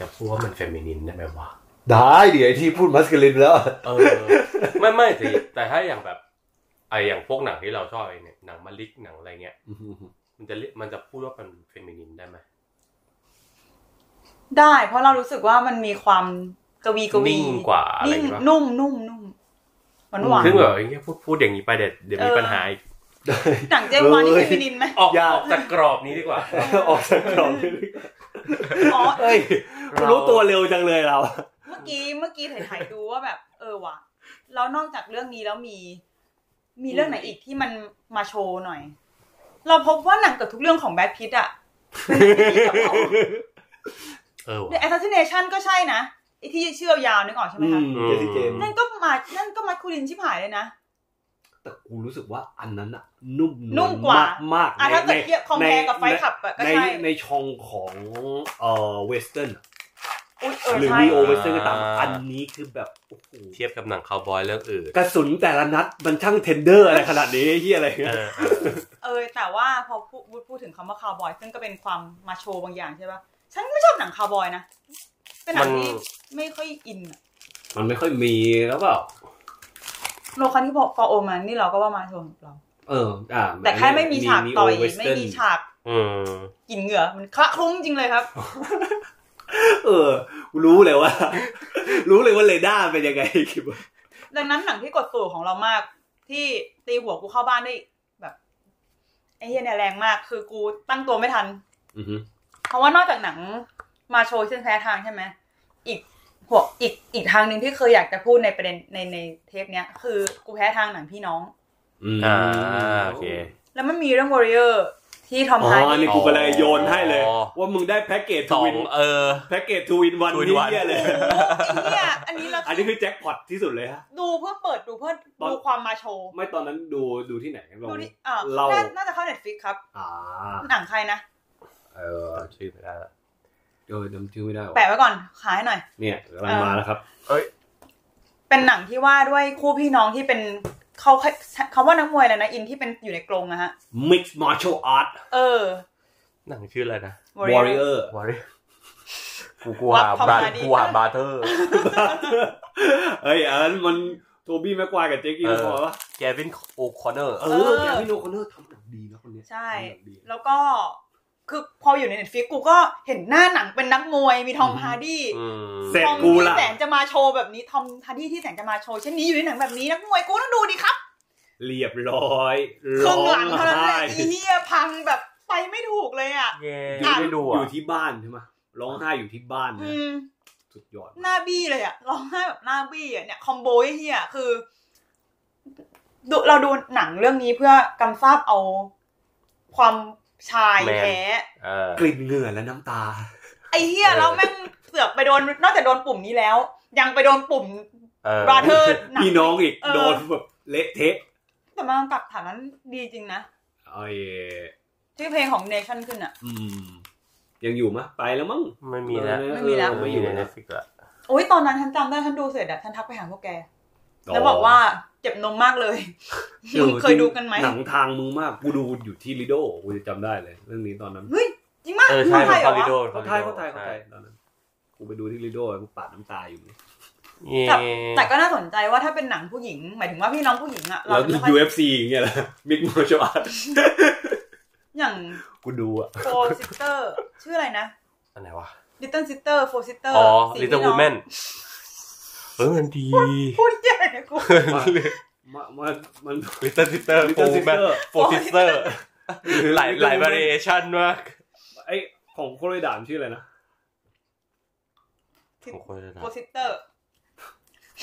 จะพูดว่ามันเฟมินินได้ไหมวะได้เดี๋ยวไอ้ที่พูดมัสคลินแล้วเออไม่ไม่แต่แต่ถ้าอย่างแบบไออย่างพวกหนังที่เราชอบไอเนี่ยหนังมาลิกหนังอะไรเงี้ยมันจะเรียกมันจะพูดว่าเป็นเฟมินินได้ไหมได้ เพราะเรารู้สึกว่ามันมีความกวีกวีนิ่งกว่าอะไรนิ่งอย่างเงี้ยนุ่มนุ่มนุ่ม หวานหวานซึ่งแบบไอ้เงี้ยพูดพูดอย่างนี้ไปเดี๋ยวเดี๋ยวมีเออปัญหาอีกหนังเจมส์วานนี่เอ้เฟยมินินไหมออกอย่าออกจากกรอบนี้ดีกว่า ออกจากกล่องอ๋อเฮ้ยกูรู้ตัวเร็วจังเลยเรา เมื่อกี้เมื่อกี้ถ่ายๆดูว่าแบบ เออว่ะแล้วนอกจากเรื่องนี้แล้วมี มีเรื่องไหนอีกที่มันมาโชว์หน่อย เราพบว่าหนังเกับทุกเรื่องของแบทพิทอะเป็นหนังที่แบบเออในว่ะ assassination ก็ใช่นะ ไอที่เชื่อยาวนึกออกใช่ไหมอืคะม Jesse James นั่นก็มานั่นก็ masculine ชิบหายเลยนะ แต่กูรู้สึกว่าอันนั้นอะนุ่มนุ่มกว่ามากๆอะในถ้าเกิดในเทียบ compare กับ Fight Club อะก็ในใช่ในช่องของเอ่อ western อุ๊ยเออหรือใช่ neo-western ก็ตามอันนี้คือแบบโอ้โหเทียบกับหนังคาวบอยเรื่องอื่นกระสุนแต่ละนัดมันช่าง tender อะไรขนาดนี้ที่อะไรเอเงี้ยอเออเออแต่ว่าพอพูดพูดถึงคำว่าคาวบอยซึ่งก็เป็นความมาโชว์บางอย่างใช่ปะฉันไม่ชอบหนังคาวบอยนะ เป็นหนังที่ไม่ค่อยอินอะมันไม่ค่อยมีแล้วเปล่าโลคันที่บอกฟอโอมันนี่เราก็ว่ามาโชว์ของเรา เออ อ่า แต่แค่ไม่มีฉากต่อย Neo Western ไม่มีฉากอืมกลินเหงื่อมันคละคลุ้งจริงเลยครับ เออ รู้เลยว่า รู้เลยว่าเรด้าเป็นยังไงคิดว่าดังนั้นหนังที่กดสู่ของเรามาก ที่ตีหัวกูเข้าบ้านได้แบบไอ้เฮียเนี่ยแรงมาก คือกูตั้งตัวไม่ทันอือฮึเพราะว่านอกจากหนัง มาโชว์เส้นแพ้ทางใช่ไหมอีกหัวอีกอีกทางหนึ่งที่เคยอยากจะพูดในประเด็นในในเทปเนี้ย คือกูแพ้ทางหนังพี่น้องอืมอ่าโอเค แล้วมันมีเรื่อง Warrior ที่ทอมอ๋อฮาร์อันดีนี้กูก็เลยโยนให้เลยอ๋อว่ามึงได้แพ็กเกจสทูอวิงนเออแพ็กเกจทูวินวัน Two in นี่ one เหี้ยเลยไอ้เนี่ยอันนี้เราอันนี้คือแจ็คพอตที่สุดเลยฮะดูเพื่อเปิดดูเพื่อตอนดูความมาโชว์ไม่ตอนนั้นดูดูที่ไหนลองดูนี่อ่าเราน่าน่าจะเข้าเน็ตฟิกครับอ่าหนังใครนะเออชื่อไม่ได้ละ เออจำชื่อไม่ได้ว่ะแปะไว้ก่อนขายให้หน่อย เนี่ยกำลังมาแล้วครับเป็นหนังที่ว่าด้วยคู่พี่น้องที่เป็นเขาเขาว่านักมวยอะไรนะ อินที่เป็นอยู่ในกรงอะฮะ Mixed Martial Art เออ หนังชื่ออะไรนะ Warrior วอริกูกูวัหาดความบราหาดีกูหาบาร์เทอร์เอ้ยอันนั้นมันโทบี้แม็กควายกับเจคกี้เออพอปะแกวินโอคอนเนอร์ เออ แกพี่โนคอนเนอร์ทำหนังดีนะคนเนี้ยใช่ทำหนังดีแล้วก็ คือพออยู่ในเน็ตฟิกกูก็เห็นหน้าหนังเป็นนักมวยมีทอมอืมฮาร์ดี้อืมเสร็จทอมกูที่ละแสนจะมาโชว์แบบนี้ทอมฮาร์ดี้ที่แสนจะมาโชว์เช่นนี้อยู่ในหนังแบบนี้นักมวยกูต้องดูดิครับ เรียบร้อยครึ่งหลังร้เท่านั้นแหละไห้อีเหี้ยพังแบบไปไม่ถูกเลยอะเย่อยู่ไม่ดูออะยู่ที่บ้านใช่ไหมร้องไห้อยู่ที่บ้านนะอืมสุดยอดหน้าบี้เลยอะร้องไห้แบบหน้าบี้อะเนี่ยคอมโบไอ้เฮียคือดูเราดูหนังเรื่องนี้เพื่อกำซาบเอาความ ชายแท้เออกลิ่นเหงื่อและน้ำตา ไอ้เฮียแล้วแม่งเสือกไปโดนนอกจากโดนปุ่มนี้แล้ว ยังไปโดนปุ่มเออ brother หนังพี่น้องอีกเออโดนแบบเละเทะ แต่มันกลับฐานนั้นดีจริงนะไอ้ที่เพลงของ National ขึ้นอะอืมยังอยู่มะไปแล้วมั้งไม่มีแล้วไม่มีแล้วไม่ไม่ออยู่ยู่ในแล้ว Netflix ละโอ้ยตอนนั้นฉันจำได้ฉันดูเสร็จอะฉันทักไปหาพวกแก แล้วบอกว่าเจ็บนมมากเลยออเคยดูกันไหมหนังทางมึงมากกูดูอยู่ที่ลิโดกูจะจำได้เลย เรื่องนี้ตอนนั้นเฮ้ยจริงมากเออใช่ไทยเหรเขาอลิโดวะเขาไทยเขาไทยเขาไทยตอนนั้นกูไปดูที่ลิโดกูปาดน้ำตาอยู่เย่แต่แต่ก็น่าสนใจว่าถ้าเป็นหนังผู้หญิง หมายถึงว่าพี่น้องผู้หญิงอะเราแล้วจะไม่ค่อย UFC อย่างเงี้ยแหละมิกมาร์ชอาร์ตอย่างกูดูอะโฟซิสเตอร์ชื่ออะไรนะอันไหนวะลิตเติ้ลซิสเตอร์โฟซิสเตอร์อ๋อ Little Women เออมันดีพูดแย่เนี่ยกูมันมันมัน Little Sister Little Four Sister Man Four Sister หลายหลาย variation มากไอของโคเรดามชื่ออะไรนะของคนละโฟซิสเตอร์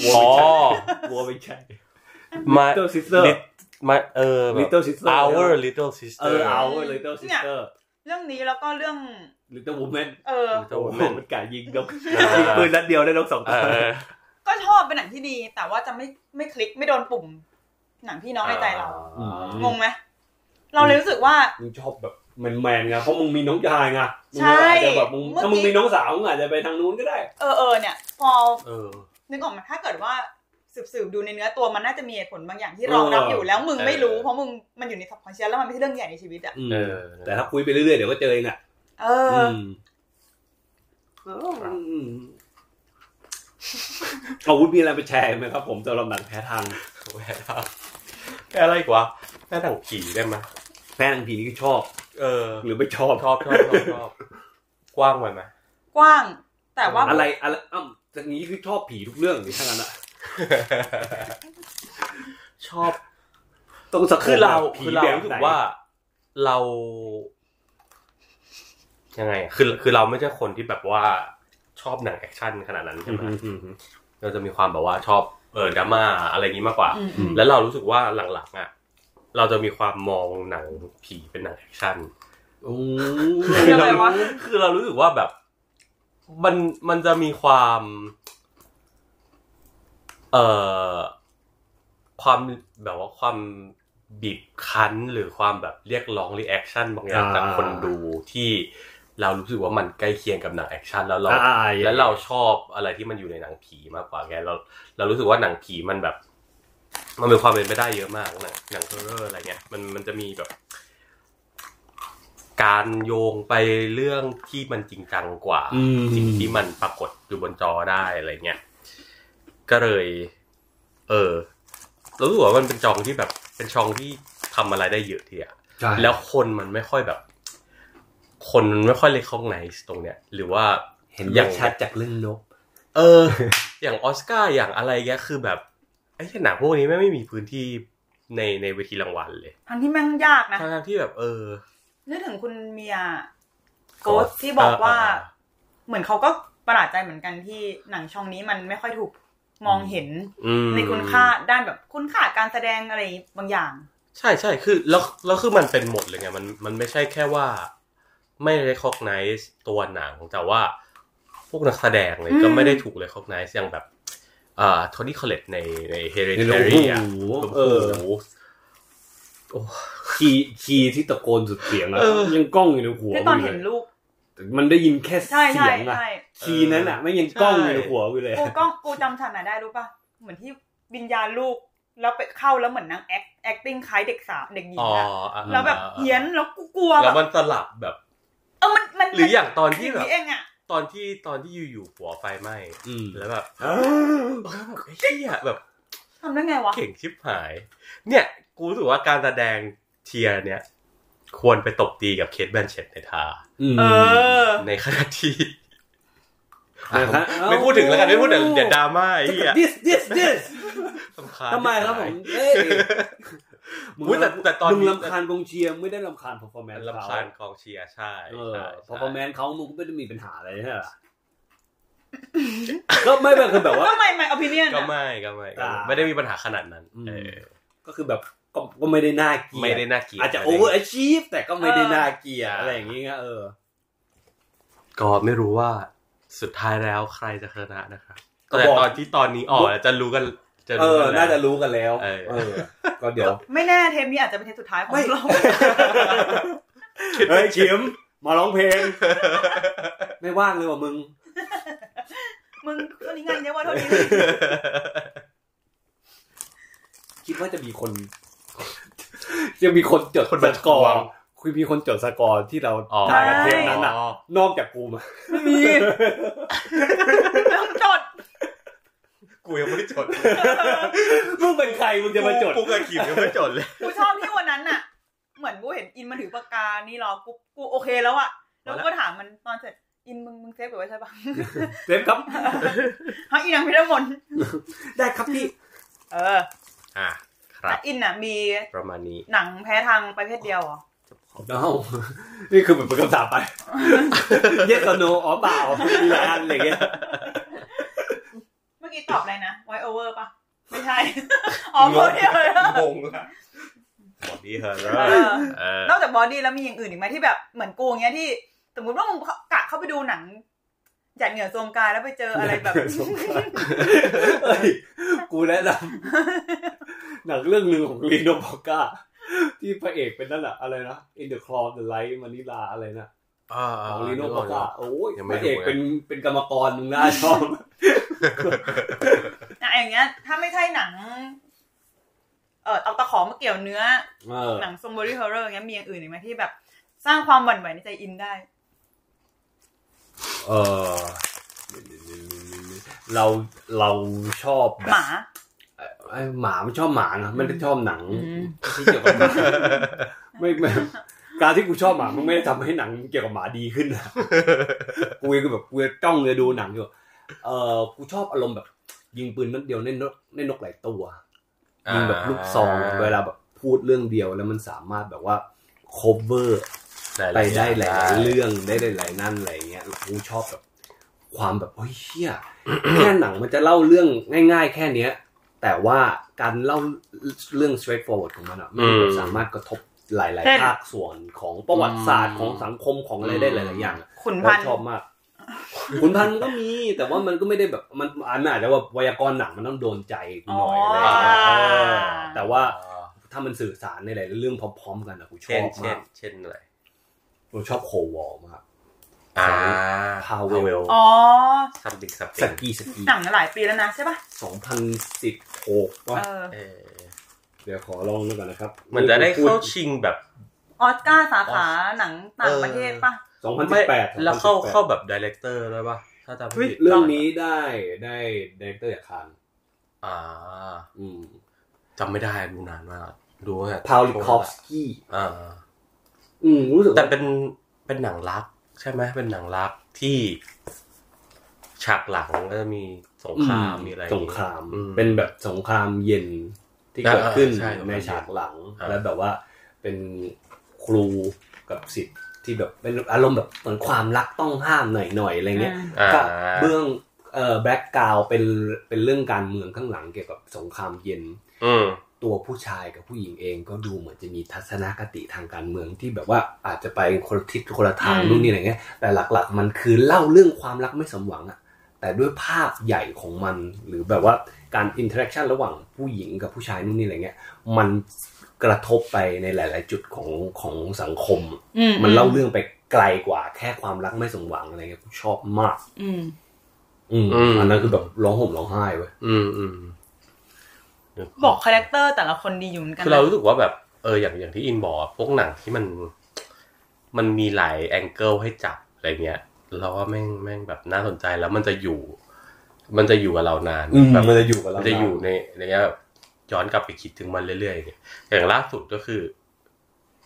วัวอ๋อไม่ใช่วัวไม่ใช่มา Little Sister Lit- มาเออแบบ Little Sister Our Little เอ Sister อเอา Little Sister เรื่องนี้แล้วก็เรื่อง Little Woman เออ Little โอ้โห Woman มันกะยิงนกเออยิงปืนนัดเดียวได้นกสองเอตัวอ ก็ชอบเป็นหนังที่ดี แต่ว่าจะไม่ไม่คลิกไม่โดนปุ่ม หนังพี่น้องในใจเราอืมงงไหมเราเลยรู้สึกว่า มึงชอบแบบแมนๆไงเพราะมึงมีน้องชายไงมึงใช่อาจจะแบบมึงเมื่อกี้ถ้ามึงมีน้องสาวมึงอาจจะไปทางนู้นก็ได้ เออเออเนี่ย พอเออ นึกออกไหมถ้าเกิดว่าสืบสืบดูในเนื้อตัวมันน่าจะมีเหตุผลบางอย่างที่รองรับอยู่แล้วมึงไม่รู้ เออ เพราะมึงมันอยู่ในสับคอนเชียสแล้วมันไม่ใช่เรื่องใหญ่ในชีวิตอะอืมเออ แต่ถ้าคุยไปเรื่อยๆเดี๋ยวก็เจอเองอะเอออ มเอออืม อาวุธมีอะไรไปแชร์ไหมครับผมสำหรับหนังแพ้ทางแพ้ทางแพ้อะไรกว่าแพ้ทางผีได้ไหมแพ้ทางผีนี่คือชอบ เออ หรือไม่ชอบชอบชอบชอบชอบกว้างไปไหมกว้าง แต่ว่าอะไรอะไรอ้าวจากนี้คือชอบผีทุกเรื่องหรือทั้งนั้นอะชอบต้องสักคือเราผีคือเราแบบรู้สึไหนกว่าเรา ยังไงอะคือคือเราไม่ใช่คนที่แบบว่า ชอบหนัง action ขนาดนั้นใช่อืไหมมอืมอืมเราจะมีความแบบว่าชอบเออดราม่าอะไรอย่างนี้มากกว่าอืมอืมแล้วเรารู้สึกว่าหลังๆอะเราจะมีความมองหนังผีเป็นหนัง action โอ้คืออะไรวะคือเรารู้สึกว่าแบบ มันมันจะมีความ เอ่อความแบบว่าความบีบคั้นหรือความแบบเรียกร้อง reaction บางอย่างจากคนดูที่ เรารู้สึกว่ามันใกล้เคียงกับหนัง action แล้วเราอ่าแล้วเราชอบอะไรที่มันอยู่ในหนังผีมากกว่าแกเราเรารู้สึกว่าหนังผีมันแบบ มันมีความเป็นไปได้เยอะมากหนังหนัง horror อะไรเงี้ยมันมันจะมีแบบ การโยงไปเรื่องที่มันจริงจังกว่าอืมสิ่งที่มันปรากฏอยู่บนจอได้อะไรเงี้ยก็เลย เออเรารู้สึกว่ามันเป็นจองที่แบบ เป็นช่องที่ทำอะไรได้เยอะทีอะใช่แล้วคนมันไม่ค่อยแบบ คนมันไม่ค่อยเล c ค g ไน z ์ตรงเนี้ย หรือว่าเห็นออย่างย่างชัดจากเรื่องนก เออ อย่างออสการ์อย่างอะไรเงี้ยคือแบบไออ้หนังพวกนี้ไม่งไม่มีพื้นที่ในในเวทีรางวัลเลยทั้งที่แม่งยากนะทั้งๆที่แบบเออนึกถึงคุณเมียโก Ghost สที่บอกว่าเออเออเหมือนเขาก็ประหลาดใจเหมือนกันที่หนังช่องนี้มันไม่ค่อยถูกมองเห็นอืมในคุณค่าด้านแบบคุณค่าการแสดงอะไรบางอย่าง ใช่ใช่คือแล้วแล้วคือมันเป็นหมดเลยไงมันมันไม่ใช่แค่ว่า ไม่ recognize ตัวหนัง แต่ว่าพวกนักแสดงเลยอืมก็ไม่ได้ถูก recognize อย่างแบบอ่า Toni Collette ในในใน hereditary อะโอ้โหโอ้โหเออโอ้คีย์คีย์ที่ตะโกนสุดเสียงอะเออยังก้องอยู่ในหัวที่ตอนกูเห็นเลยลูกมันได้ยินแค่ใช่เสีใช่ยงอะใช่คีย์นั้นอะไม่ยังกล้องอยู่ในหัวกูเลยกูกล้องกูจำฉากไหนได้รู้ป่ะเหมือนที่วิญญาณลูกแล้วไปเข้าแล้วเหมือนนางแอค acting คล้ายเด็กสาวเด็กหญิอ๋งออะอะแล้วแบบเฮี้ยนแล้วกูกลัวแล้แบวบมันสลับแบบ เออมันมันหรืออย่างตอนที่แบบเองอะตอนที่ตอนที่อยู่ๆหัวไฟไหม้อืมแล้วแบบอ้าวแล้วแบบไอ้เหี้ยแบบทำได้ไงวะเก่งชิบหาย เนี่ย กูรู้สึกว่าการแสดงเทียร์เนี่ย ควรไปตบตีกับเคทแบนเชตในทามเออในขณะที่นะครับไม่พูดถึงแล้วกันไม่พูดถึงเดี๋ยวดราม่าไอ้เหี้ย this this this สำคัญทำไมครับผมเอ้ย มึงอุ๊ยแต่แต่ตอนมึงนี้รำคาญกองเชียร์ไม่ได้รำคาญ performance ลำคาญกองเชียร์ใช่เออใช่ performance เขามึงก็ไม่ได้มีปัญหาอะไรใช่ไหมล่ะก็ไม่เป็นคือแบบว่า ก็ไม่ไม่ opinion ก็อะไม่ก็ไม่ก็อ่าไม่ได้มีปัญหาขนาดนั้น อืม เออ ก็คือแบบก็ก็ไม่ได้น่าเกลียด ไม่ได้น่าเกลียดอาจจะไม่โอได้เวอร์ i v e แต่ก็ไม่ได้เออน่าเกลียดใช่อะไรอย่างเงี้ยเออ ก็ไม่รู้ว่าสุดท้ายแล้วใครจะชนะนะครับก็แต่บอก ตอนที่ตอนนี้ออกจะรู้กัน จะเอรู้อ กันแล้วน่าจะรู้กันแล้ว เออ เออ ก็เดี๋ยวไม่แน่เทปนี้อาจจะเป็นเทปสุดท้ายของไม่เรา เฮ้ยชิมมาร้องเพลง ไม่ว่างเลยว่ะมึง มึงคนนี้งานเยอะว่าเท่านี้คิดว่าจะมีคน จะมีคนจดคนสมาทกอวร์ง คุยมีคนจดสกอร์ที่เราอ๋อ ถ่ายกันเทปนั้นอ๋อะอนอกจากกูมา ไม่มีต้องจด กูยังไม่ได้จดมึงเป็นใครมึงจะมาจดกูกับขิมยังไม่จดเลยกูชอบที่วันนั้นน่ะ เหมือนกูเห็นอินมันถือปากกานี่รอกูกูโอเคแล้วอะแล้วกูก็ถามมันตอนเสร็จอินมึงมึงเซฟไว้ใช่ปะเซฟครับฮะอินยังพิรมนได้ครับพี่ เออ อะครัแต่บอินน่ะมีประมาณนี้ หนังแพ้ทางประเภทเดียวเหรอเอ้านี่คือเหมือนเป็นคำถามไป เยสโนอ๋อเปล่ามีหลายอันอะไรเงี้ยเมื่ อกี้ตอบอะไรนะไวโอเวอร์ปะไม่ใช่ อ๋อโคเดียวเลยงงละbody horror เออนอกจาก body แล้วมีอย่างอื่นอีกไหมที่แบบเหมือนกูอย่างเงี้ยที่ สมมติว่ามึงกะเข้าไปดูหนังหยาดเหงื่อโซมกายแล้วไปเจออะไรแบบเอ้ยกูแนะนำหนังเรื่องหนึ่งของ Lino Brocka ที่พระเอกเป็นนั่นอะอะไรนะ In the Claw of the Light Manila อะไรนะอ่าของ Lino Brocka โอ้ยยังพไม่ระเอกดูเลยเป็นเป็นกรรมกรมึงน่าชอบ อะอย่างเงี้ย ถ้าไม่ใช่หนัง เออเอาตะขอมาเกี่ยวเนื้อ เออ หนังซอม body horror เงี้ยมีอย่างอื่นอีกไหมที่แบบ สร้างความหวั่นไหวในใจอินได้ เออเราเราชอบแบหมา ไอ้หมาไม่ชอบหมานะไม่ได้ชอบหนังอืม ที่เกี่ยวกับหมาไม่ไม่การที่กูชอบหมามันไม่ได้ทำให้หนังเกี่ยวกับหมาดีขึ้นนะกูก็แบบกูจ้องเลยดูหนังอยู่ เออกูชอบอารมณ์แบบ ยิงปืนนัดเดียวในนกในนกหลายตัวยิงแบบลูกซองเวลาแบบพูดเรื่องเดียวแล้วมันสามารถแบบว่า cover ไปได้หลายๆเรื่องได้หลายๆนั่นอะไรเงี้ยกูชอบแบบความแบบเฮ้ยเชี่ยแค่หนังมันจะเล่าเรื่องง่าย ๆ แค่เนี้ย แต่ว่าการเล่าเรื่อง straight forward ของมันอะมันสามารถกระทบหลายเช่นๆภาคส่วนของประวัติศาสตร์ของสังคมของอะไรได้หลาย ๆ อย่างอะขุนเราพันธุ์ชอบมาก ขุนพันธุ์ก็มี แต่ว่ามันก็ไม่ได้แบบมันอันอาจจะว่าไวยากรณ์หนังมันต้องโดนใจหน่อยอะไรอย่างเงี้ยเออแต่ว่าถ้ามันสื่อสารในหลายๆเรื่องพร้อมๆกันอะกูชเช่อนบเช่มานกเช่นอะไรกูชอบโควอลมากอ่าพาวเวลอ๋อซัมติงซัมสติงกีสกีหนังหลายปีแล้วนะใช่ปะสองพันสิบหกเออเออเดี๋ยวขอลองดูก่อนนะครับ มันจะได้เข้าชิงแบบ ออสการ์สาขาหนังต่างประเทศปะสองพันสิไม่บแปดแล้วเข้าเข้าแบบ director ด้วยป่ะถ้าจำไม่ผิดเรื่องนี้ได้ได้ director จากคานอ่า อืมจำไม่ได้ดูนานมากดูว่า Pawlikowski อ่า อืมรู้สึกแต่ว่าเป็นเป็นหนังรัก ใช่ไหมเป็นหนังรักที่ฉากหลังก็จะมีสงครามมีอะไรสงครามอืมเป็นแบบสงครามเย็นที่เกิดขึ้นอ่าใช่ในฉากหลังอ่าแล้วแบบว่าเป็น ครูกับศิษย์ที่แบบเป็นอารมณ์แบบเหมือนความรักต้องห้ามหน่อยๆอะไรเงี้ยอ่าก็เบื้องเอ่อ background เป็นเป็นเรื่องการเมืองข้างหลังเกี่ยวกับสงครามเย็นอืมตัวผู้ชายกับผู้หญิงเองก็ดูเหมือนจะมีทัศนคติทางการเมืองที่แบบว่าอาจจะไปคนละทิศคนละทางอืมนู่นนี่อะไรเงี้ย แต่หลักๆ มันคือเล่าเรื่องความรักไม่สมหวังอะแต่ด้วยภาพใหญ่ของมันหรือแบบว่าการ interaction ระหว่างผู้หญิงกับผู้ชายนู่นนี่อะไรเงี้ย มัน กระทบไปในหลาย ๆ จุดของของสังคมอืมันเล่าเรื่องไปไกลกว่าแค่ความรักไม่สมหวังอะไรเงี้ยกูชอบมากอืมอืมอืมอันนั้นคือแบบร้องห่มร้องไห้เว้ยอืมอืมบอกคาแรคเตอร์แต่ละคนดีอยู่เหมือนกันคือเรารู้สึกว่าแบบเอออย่างอย่างที่อินบอกอะพวกหนังที่มัน มันมีหลาย angle ให้จับอะไรเงี้ยเราว่าแม่งแม่งแบบน่าสนใจแล้วมันจะอยู่ มันจะอยู่กับเรานานอืมแบบมันจะอยู่กับเรามันจะอยู่ในในเงี้ยแบบ ย้อนกลับไปคิดถึงมันเรื่อยๆเนี่ยอย่างล่าสุดก็คือ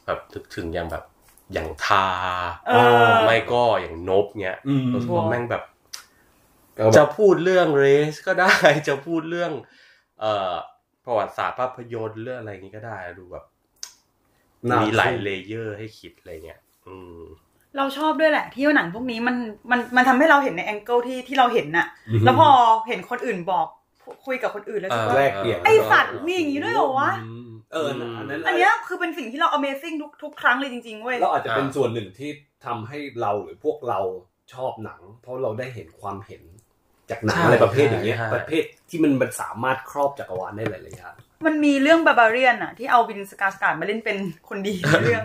แบบนึกถึงอย่างแบบ อย่างทาเออไม่ก็อย่างนบเนี้ยอืมรู้สึกว่าแม่งแบบก็แบบ จะพูดเรื่องเรสก็ได้ จะพูดเรื่อง เอ่อประวัติศาสตร์ภาพยนตร์เรื่องอะไรนี้ก็ได้ดูแบบน่ามีหลายเลเยอร์ให้คิดอะไรเงี้ยอืมเราชอบด้วยแหละ ที่ว่าหนังพวกนี้มันมันมันทำให้เราเห็นใน angle ที่ที่เราเห็นน่ะอืมแล้วพอเห็นคนอื่นบอก คุยกับคนอื่นแล้วรู้สึกว่าแลกเปลี่ยนไอ้สัตว์มีอย่างนี้ด้วยเหรอวะมเอออันนั้นอันเนี้ยคือเป็นสิ่งที่เรา Amazing ทุกทุกครั้งเลยจริงๆเว้ยเราอาจจะเป็นส่วนหนึ่งที่ทำให้เราหรือพวกเราชอบหนัง เพราะเราได้เห็นความเห็นจากหนังใช่อะไรประเภทอย่างเงี้ยใช่ประเภทที่มันมันสามารถครอบจักรวาลได้หลายๆอย่างมันมีเรื่อง Barbarian อะที่เอา Bill Skarsgård มาเล่นเป็นคนดีในเรื่อง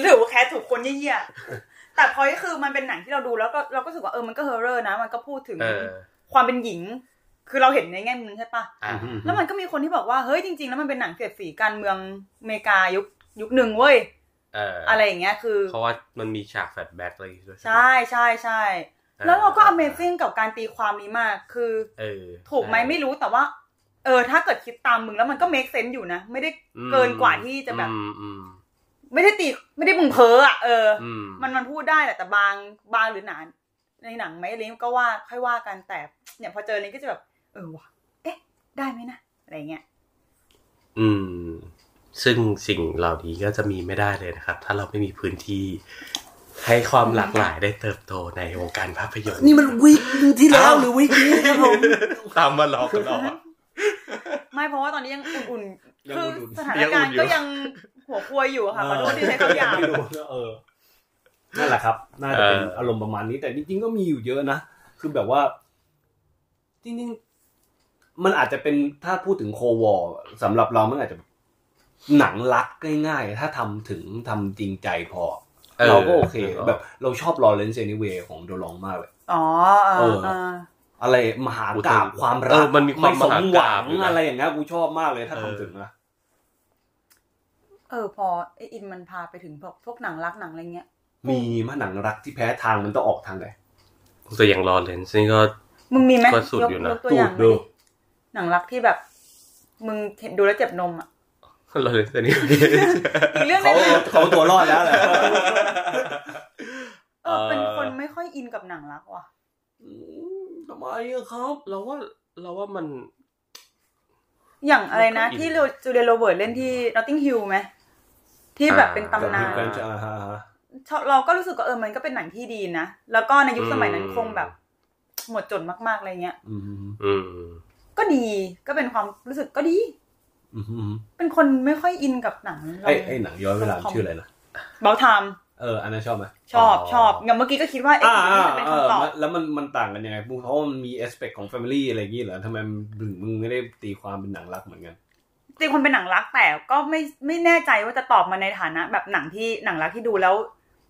หรือว่าแค่ทุกคนเหี้ยๆแต่พอยก็คือมันเป็นหนังที่เราดูแล้วก็เราก็รู้สึกว่าเออมันก็ horror นะ มันก็พูดถึงเออความเป็นหญิง คือเราเห็นในแง่มุมใช่ปะอะแล้วมันก็มีคนที่บอกว่าเฮ้ยจริง ๆ แล้วมันเป็นหนังเสียดสีการเมืองอเมริกายุคยุคหนึ่งเว้ยเออออะไรอย่างเงี้ยคือเพราะว่ามันมีฉาก flashback อะไรด้วยใช่ใช่ใช่อ่แล้วเราก็ Amazing กับการตีความนี้มาก คือเออถูกไหมไม่รู้แต่ว่า เออ ถ้าเกิดคิดตามมึงแล้วมันก็ make sense อยู่นะ ไม่ได้อืมเกินกว่าที่จะแบบอืมอืมไม่ได้ตีไม่ได้มึงเพ้ออะเออออืมมันมันพูดได้แหละแต่บางบางหรือหนานในหนังไหมอะไรก็ว่าค่อยว่ากันแต่เนี่ยพอเจออะไรก็จะแบบ เออว่ะเอ๊ะ ได้ไหมนะ อะไรเงี้ย อืม ซึ่งสิ่งเหล่านี้ก็จะมีไม่ได้เลยนะครับ ถ้าเราไม่มีพื้นที่ให้ความหลากหลายได้เติบโตในวงการภาพยนตร์ นี่มันวีคที่แล้วอ้าวหรือวีคนี้ครับผมตามมาหลอกกันหรอกอะไม่เพราะว่าตอนนี้ยังอุ่นยัๆงคืออุ่นๆสถานการณ์ยังอุ่นอยู่ก็ยังหัวควยอยู่ค่ะขอโทษที่ใช้คำหยาบไม่รู้นะเออนั่นแหละครับ น่าจะเป็นเออออารมณ์ประมาณนี้ แต่จริงๆก็มีอยู่เยอะนะ คือแบบว่า จริงๆ มันอาจจะเป็นถ้าพูดถึงโควอลสำหรับเรามันอาจจะแบบหนังรักง่ายๆ ถ้าทำถึงทำจริงใจพอ เราก็โอเค แบบเราชอบลอเรนซ์เซนิเวของโดลองมากเลยอ๋อเอเอออเอออะไรมหากาบความเอรัอกมันมีความไสมหวัมหากาพงอยู่นะอะไรอย่างเงี้ยกูชอบมากเลยถ้าเออทำถึงนะเออ พอไออินมันพาไปถึงพวกพวกหนังรักหนังอะไรเงี้ย มีมาหนังรักที่แพ้ทางมันต้องออกทางไหนตัวอย่างรอเลนส์นี่ก็มึงมีไหมก็สุดยกอยู่นะยกตัวอย่างดูมาดิ หนังรักที่แบบ มึงเห็นดูแล้วเจ็บนมอะรอเลนส์นี่อีกเรื่องหเขานึงเขาตัวรอดแล้วแหละเออเป็นคนไม่ค่อยอินกับหนังรักว่ะอืมทำไมอะครับ เราว่าเราว่ามัน อย่างอะไรนะไม่ค่อยอินที่จูเลียโรเบิร์ตเล่นที่ Notting Hill ไหมที่แบบเป็นตำนานกันจะอ่าฮะอ่าฮะชอบเราก็รู้สึกว่าเออมันก็เป็นหนังที่ดีนะ แล้วก็ในยุคสมัยนั้นอืมคงแบบ หมดจดมากๆอะไรเงี้ย อืมอืม ก็ดีก็เป็นความรู้สึกก็ดีอืมอืมเป็นคนไม่ค่อยอินกับหนังไอ้ไอ้หนังย้อนเวลาชื่ออะไรนะ About Timeเอออันนั้นชอบไหมชอบชอบอย่างเมื่อกี้ก็คิดว่าเอ๊ะอ่านี่อ่าจะเป็นเออคำตอบแล้วมันมันต่างกันยังไงเพราะว่ามันมี aspect ของ Family อะไรอย่างงี้เหรอทำไมมึงมึงไม่ได้ตีความเป็นหนังรักเหมือนกันจริงคนเป็นหนังรักแต่ก็ไม่ไม่แน่ใจว่าจะตอบมาในฐานะ แบบหนังที่หนังรักที่ดูแล้ว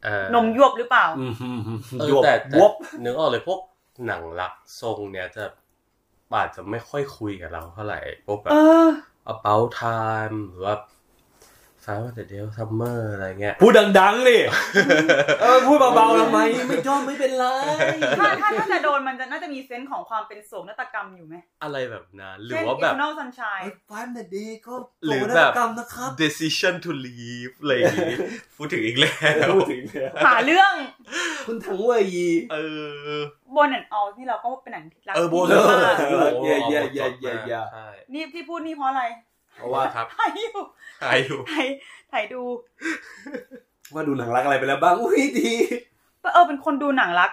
เออนมยวบหรือเปล่าอืมอืมอืมเออยวบแต่วแต่บนึกออกเลยพวกหนังรักทรงเนี้ยจะ อาจจะไม่ค่อยคุยกับเราเท่าไหร่พวกแบเอบอ About Time หรือว่า 500 Days of Summer อะไรเงี้ยพูดดังๆดิเออพูดเบาๆทำไมไม่ชอบไม่เป็นไรถ้าถ้าถ้าจะโดนมันจะน่าจะมี sense ของความเป็นโศกนาฏกรรมอยู่ไหมอะไรแบบนั้นหรืเช่อนว่าแบบ Eternal Sunshine One Day ก็หรือแบบ Decision to Leave อะไรอย่างงี้พูดถึงอีกแล้วพูดถึงเนี่ยหาเรื่อง คุณถังเวยยีเออบนแอนออลที่เราก็เป็นหนังที่รักเออโบที่นดีมากเออเย่เย่เย่เย่เย่ใช่นี่ที่พูดนี่เพราะอะไร เพราะว่าครับถ่ายอยู่ใครอยู่ถ่ายถ่ายดู ว่าดูหนังรักอะไรไปแล้วบ้างอุ้ยดีเออเป็นคนดูหนังรัก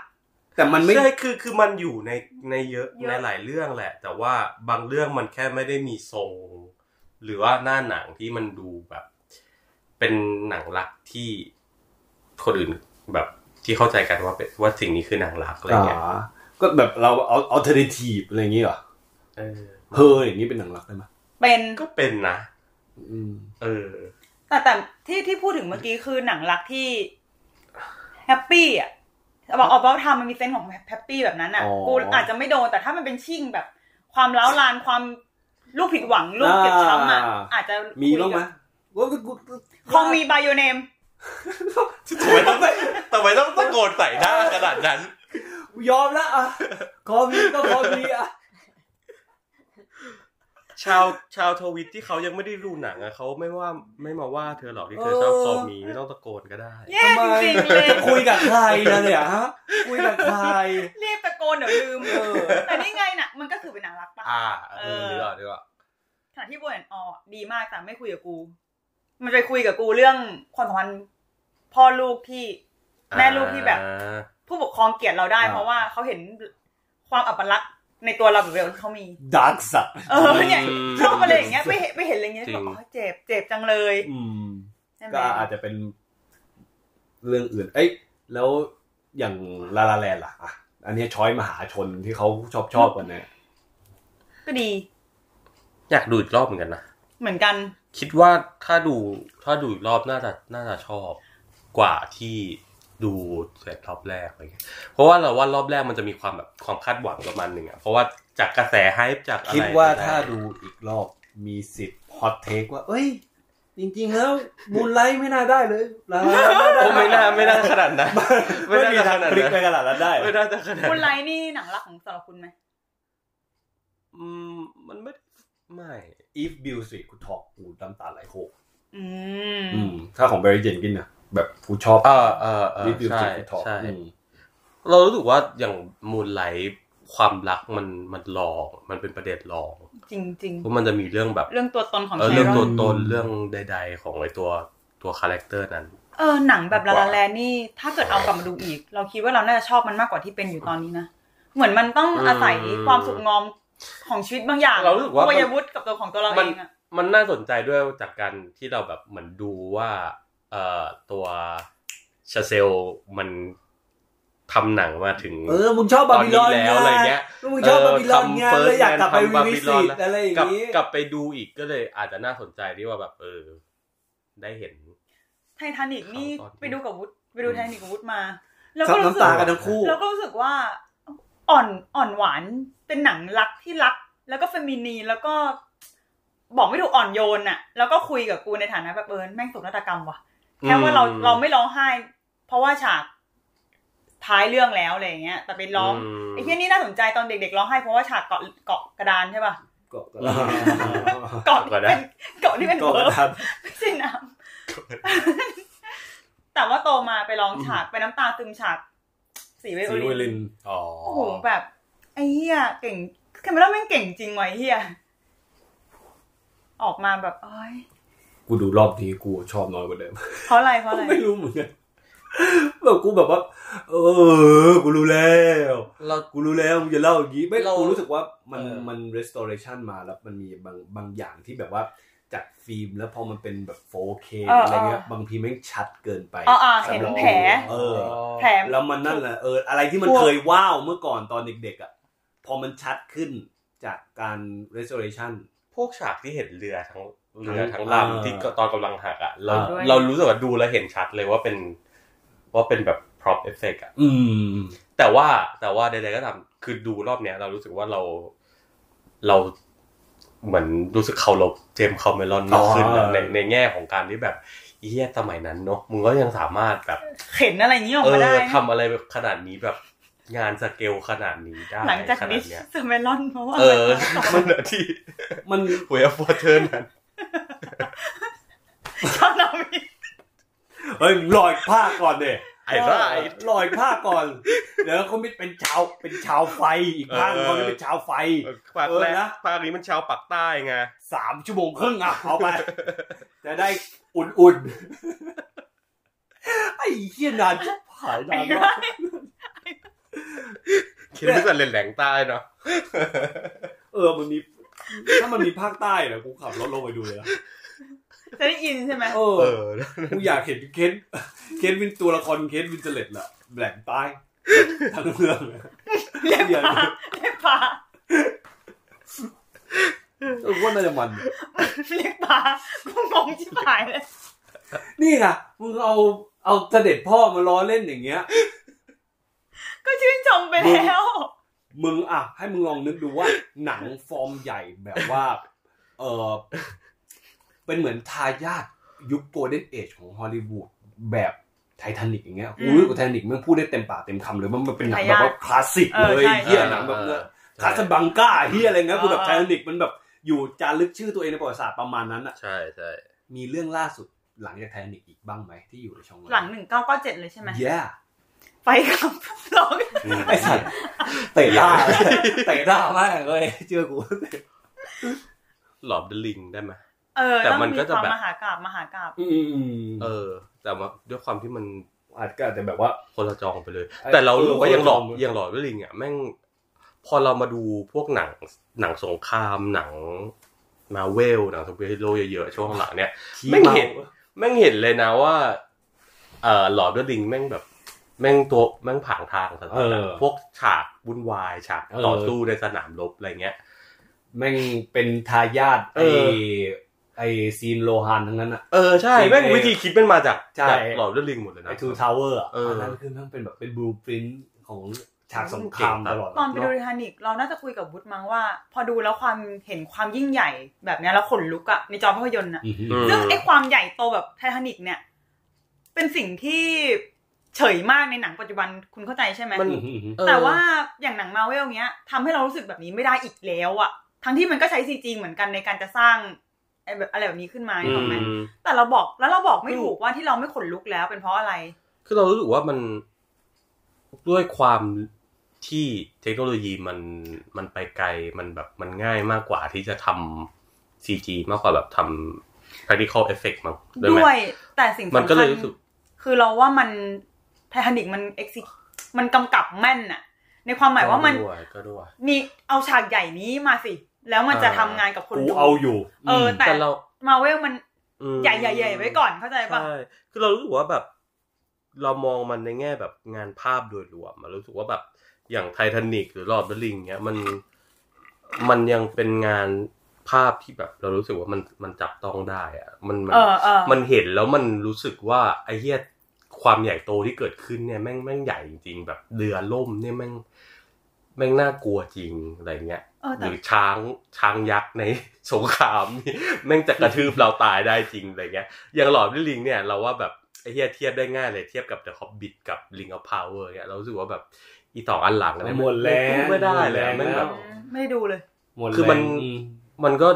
แต่มันไม่ใช่คือคือมันอยู่ในในเยอะเยอะในหลายเรื่องแหละ แต่ว่าบางเรื่องมันแค่ไม่ได้มีทรง หรือว่าหน้าหนังที่มันดูแบบ เป็นหนังรักที่คนอื่นแบบที่เข้าใจกันว่าเป็นว่าสิ่งนี้คือหนังรักอะไรอ่าเงี้ยก็แบบเราเอา alternative อะไรอย่างงี้เหรอเออเฮออย่างงี้เป็นหนังรักได้ไหม เป็นก็เป็นนะอืมเออ แต่แต่ที่ที่พูดถึงเมื่อกี้คือหนังรักที่ happy อะบอกออกว่าทำมันมี sense ของ happy แบบนั้นอะอ๋อกูอาจจะไม่โดนแต่ถ้ามันเป็นเชิงแบบ ความร้าวรานความลูกผิดหวังลูกเจ็บช้ำอะอ่าอาจจะมีบ้างไหมว่ากูคงมีบ y โ n เนมทำไมต้องทำไมต้องตะโกนใส่หน้าขนาดนั้นกูยอมแล้วอะขอมีก็ขอมีอะ ชาวชาวทวิตที่เขายังไม่ได้ดูหนังอะเขาไม่ว่าไม่มาว่าเธอหรอกที่เธอชอบคอมีไม่ต้องตะโกนก็ได้แย่จริงๆเลยจะคุยกับใครนะเนี่ยฮะคุยกับใครรีบตะโกนเดี๋ยวลืมเออแต่นี่ไงน่ะมันก็คือเป็นหนังรักปะอ่าเอเอออดีกว่าดีกว่าขณะที่โบแอนออดีมากแต่ไม่คุยกับกู มันไปคุยกับกูเรื่องความสัมพันธ์พ่อลูกที่แม่ลูกที่แบบอ่าผู้ปกครองเกลียดเราได้อ่าเพราะว่าเขาเห็นความอัปลักษณ์ ในตัวเราแบบเดียวที่เขามี dark สัตว์เออเนี่ยชอบอะไรอย่างเงี้ยไปเห็นไปเห็นอะไรอย่างเงี้ยจริงบอกอ๋อเจ็บเจ็บจังเลย อืมใช่ไหมก็อาจจะเป็นเรื่องอื่น เอ้ยแล้วอย่างลาลาแลนล่ะอะอันนี้ช้อยมหาชนที่เขาชอบชอบกันเนี่ยก็ดี อยากดูอีกรอบเหมือนกันนะเหมือนกัน คิดว่าถ้าดูถ้าดูอีกรอบน่าจะน่าจะชอบกว่าที่ ดูเสร็จรอบแรกอะไรเงี้ยเพราะว่าเราว่ารอบแรกมันจะมีความแบบความคาดหวังประมาณหนึ่งอะเพราะว่าจากกระแสไฮป์จากอะไรคิดว่าถ้าดูอีกรอบมีสิทธิ์ฮอตเทคว่า เอ้ย จริง ๆ แล้วมูนไลท์ไม่น่าได้เลยลาลาแลนโอ้ไม่น่าไม่น่าขนาดนั้นไม่ไม่น่ามีจะทาขงนาดพลิกนั้นไปขนาดนั้นได้ไม่น่าจะขนาดคุณไลนั้นท์นี่หนังรักของสำหรับคุณไหมอืมมันไม่ไม่ if Bill Street กูทอกกูน้ำตาไหลโคกอืมอืมถ้าของ Barry Jenkins นะ แบบกูชอบเออเออเออ if Bill ใช่ Street กูทอกใช่อืมเรารู้สึกว่าอย่างMoonlight ความรักมันมันรองมันเป็นประเด็นรองจริงจริงเพราะมันจะมีเรื่องแบบ เรื่องตัวตนของเรื่องตัวตนเรื่องใด ๆ ของไอตัวตัว character นั้นเออหนังแบบ La La Land นี่ ถ้าเกิดเอากลับมาดูอีก เราคิดว่าเราน่าจะชอบมันมากกว่าที่เป็นอยู่ตอนนี้นะเหมือนมันต้องอาศัยความสุกงอมของชีวิตบางอย่างเรารู้สึกว่าวัยวุฒิกับตัวของตัวเราเองอะมันน่าสนใจด้วยจากการที่เราแบบเหมือนดูว่า เอ่อตัวชาเซลมันทำหนังมาถึงเออมึงชอบบาบิลอนตอนนี้แล้วอะไรเงี้ยมึงชอบบาบิลอนเออไงทำ First เลยอยากกลับไป Man ทำรีวิสิ Babylon ตอะไรอย่ากลับงงี้กลับไปดูอีกก็เลยอาจจะน่าสนใจที่ว่าแบบเออ ได้เห็น ไททานิกนี่ตอนที่ไปดูกับวุฒิไปดูไททานิกกับวุฒิมา แล้วก็ซับรู้สึน้ำตากกันทั้งคู่แล้วก็รู้สึกว่า อ่อนอ่อนหวานเป็นหนังรักที่รัก แล้วก็เฟมินีนแล้วก็บอกไม่ถูกอ่อนโยนอะแล้วก็คุยกับกูในฐานะแบบเอิญแม่งสุกนาฏกรรมว่ะ แค่ว่าเราอืมเราไม่ร้องไห้ เพราะว่าฉากท้ายเรื่องแล้วอะไรอย่างเงี้ย แต่ไปร้องมไอ้ที่นี่น่าสนใจตอนเด็กๆร้องไห้เพราะว่าฉากเกาะเกาะกระดานใช่ป่ะก็ก็เกาะที่เป็นเกาะที่เป็นก็เวิร์บครับไม่ใช่น้ำแต่ว่าโตมาไปร้องฉากไปน้ำตาซึมฉากสีไวโอสีวิลิลินนอ๋อโอ้โหแบบไอ้เหี้ยเก่งแคมเมราแม่งเก่งจริงไวะไอ้เหี้ยออกมาแบบเอ้ย กูดูรอบนี้กูชอบน้อยกว่าเดิม เพราะอะไรเพราะอะไรไม่รู้เหมือนกันแบบกูแบบว่า เออ กูรู้แล้วเรากูรู้แล้วมึงจะเล่าอย่างนี้ไม่เรากูรู้สึกว่ามันเออมัน restoration มาแล้วมันมีบางบางอย่างที่แบบว่าจากฟิล์มแล้วพอมันเป็นแบบ 4K เอออะไรเงี้ยเออบางทีแม่งชัดเกินไปอ๋ออะเห็นสำรับแผลเออแผลแล้วมันนั่นแหละเอออะไรที่มันพวกเคยว้าวเมื่อก่อนตอนเด็กๆอะพอมันชัดขึ้นจากการ restoration พวกฉากที่เห็นเรือทั้ง เรือทั้ทั้งงเออลำที่ตอนกำลังหักอะเราด้วยเรารู้สึกว่าดูแล้วเห็นชัดเลยว่าเป็นว่าเป็นแบบ prop effect อะอืมแต่ว่าแต่ว่าใดๆก็ตามคือดูรอบเนี้ย เรารู้สึกว่าเราเราเหมือนรู้สึกเคารพเจมส์คาเมรอนมากขึ้นอ๋อะในในแง่ของการที่แบบเฮียสมัยนั้นเนาะมึงก็ยังสามารถแบบเข็นอะไรอย่างนี้ออกเอมาอได้นะทำอะไรแบบขนาดนี้แบบงานสเกลขนาดนี้ได้หลังจากขนานี้ดเนี้ยสเมลอนเพราะว่าเอออะไรมันอะที่มันเวฟฟอร์เทิร์นนั้น ชอบนามิเฮ้ยลอยผ้าก่อนเด้ไอ้ไรลอยผ้าก่อน เดี๋ยวเขาไม่เป็นชาวเป็นชาวไฟอีกภาคหนึ่งเขาไม่เป็นชาวไฟภาคเออแรกนะภาคนี้มันชาวปักใต้ไงสามชั่วโมงครึ่งอะเอาไปจะได้อุ่นๆไอ้เหี้ยนานชิบหายนานมากคิดว่าจะเล่นแหลงใต้เนาะเออมันมี ถ้ามันมีภาคใต้นะกูขับรถลงไปดูเลยนะจะได้ยินใช่ไหมเอเอออกูอยากเห็นเคนเคนวินตัวละครเคนวินเจเลตแหละแหลงใต้ทั้งเรื่องเลยเรียกปลาเรียกปลาเออว่าน่าจะมันเรียกปลากูงงชิบหายเลยนี่ไงมึงเอาเอาเสด็จพ่อมาล้อเล่นอย่างเงี้ย ก็ชื่นชมไปแล้ว มึงอะ ให้มึงลองนึกดูว่าหนังฟอร์มใหญ่แบบว่า เออเป็นเหมือนทายาทยุคโกลเด้นเอจของฮอลลีวูดแบบไททานิกอย่างเงี้ยอืมอุ้ยไททานิกมันพูดได้เต็มปากเต็มคำเลยว่ามันเป็นหนังแบบว่าคลาสสิกเออเลยใช่เฮียใช่หนังแบบเออคลาสบังก้าเฮียอะไรเงี้ยคือแบบเออไททานิกมันแบบอยู่จารึกชื่อตัวเองในประวัติศาสตร์ประมาณนั้นอะใช่ใช่มีเรื่องล่าสุดหลังจากไททานิกอีกบ้างไหมที่อยู่ในช่องวันหลังหนึ่งเก้าเก้าเจ็ดเลยใช่ไหมแย่ ไปกับร้องไอ้สัตว์เตะหน้าเตะหน้ามากเลยเชื่อกูหลอดเดลิงได้ไหมเออแต่ต้องมันมีก็คจะวามแบบมหากราบมหากราบอืมเออ แต่ว่าด้วยความที่มันอาจก็อาจจะแบบว่าคนละจองไปเลยไอ้แต่เรารู้สึกว่าเออยังหลอดคนละจองยังหลอดด้วยลิงอะแม่ง พอเรามาดูพวกหนังหนังสงครามหนังมาเวลหนังซูเปอร์ฮีโร่เยอะๆช่วงหลังเนี่ยขี้แม่งเมาเห็นแม่งเห็นเลยนะว่า เอ่อหลอดด้วยลิงแม่งแบบ แม่งตัวแม่งผางทางสัเออพวกฉากวุ่นวายฉากเออต่อสู้ในสนามรบอะไรเงี้ยแม่งเป็นทายาทเอไออไอ scene โรฮันทั้งนั้นอะเออใช่จริงแม่งเอวิธีคิดมันมาจากใช่จาก Lord of the Rings หมดเลยไอนะ Two Towers อะเอออันนั้นคือแม่งเป็นแบบเป็น blueprint ของฉากสงครามเก่งตลอดตอนไปดูเะไททานิกเราน่าจะคุยกับวุฒิมั้งว่า พอดูแล้วความเห็นความยิ่งใหญ่แบบเนี้ยแล้วขนลุกอะในจอภาพยนตร์อะอือหืออืมซึ่งไอ้ความใหญ่โตแบบไททานิกเนี่ย เป็นสิ่งที่ เฉยมากในหนังปัจจุบันคุณเข้าใจใช่ไหมมันอือหือเออแต่ว่าอย่างหนังมาเวลเนี้ยทำให้เรารู้สึกแบบนี้ไม่ได้อีกแล้วอะทั้งที่มันก็ใช้ซีจีเหมือนกันในการจะสร้างไอ้แบบอะไรแบบนี้ขึ้นมาถูกไหมอืมแต่เราบอกแล้วเราบอกไม่ถูกว่าที่เราไม่ขนลุกแล้วเป็นเพราะอะไร คือเรารู้สึกว่ามันด้วยความที่เทคโนโลยีมันมันไปไกลมันแบบมันง่ายมากกว่าที่จะทำ CG มากกว่าแบบทำ practical effect มั้งด้วยไหมด้วย แต่สิ่งมันสำก็เลคัยญรู้สึกคือเราว่ามันไททานิกมันเอ็กซิมันกำกับแม่นอะในความหมายว่ามันก็ด้วยก็ด้วยมีเอาฉากใหญ่นี้มาสิ แล้วมันจะทำงานกับคนกูดูเอาอยู่ เออ แต่แต่เรามาเวลมันอืมใหญ่ใหญ่ใหญ่ไว้ก่อนเข้าใจปะใช่คือเรารู้สึกว่าแบบ เรามองมันในแง่แบบงานภาพโดยรวมมันรู้สึกว่าแบบอย่างไททานิกหรือลอดเบลิงเนี้ยมันมันยังเป็นงานภาพที่แบบ เรารู้สึกว่ามันมันจับต้องได้อะมันมันเออเออมันเห็นแล้วมันรู้สึกว่าไอ้เหี้ย ความใหญ่โตที่เกิดขึ้นเนี่ยแม่งแม่งใหญ่จริงๆแบบเรือล่มเนี่ยแม่งแม่งน่ากลัวจริงอะไรเงี้ยเออหแต่รือช้างช้างยักษ์ในสงครามนี่แม่งจะกระทืบเราตายได้จริงอะไรเงี้ยอย่างหลอดด้วยลิงเนี่ยเราว่าแบบไอ้เหี้ยเทียบได้ง่ายเลยเทียบกับ The Hobbit กับ Ring of Power เนี่ยเรารู้สึกว่าแบบอีต่องอันหลังอะไรหมดแล้วไม่ได้เลยหมดแล้วแม่งแบบไม่ได้ดูเลยหมดคือมันแรงอืมมันก็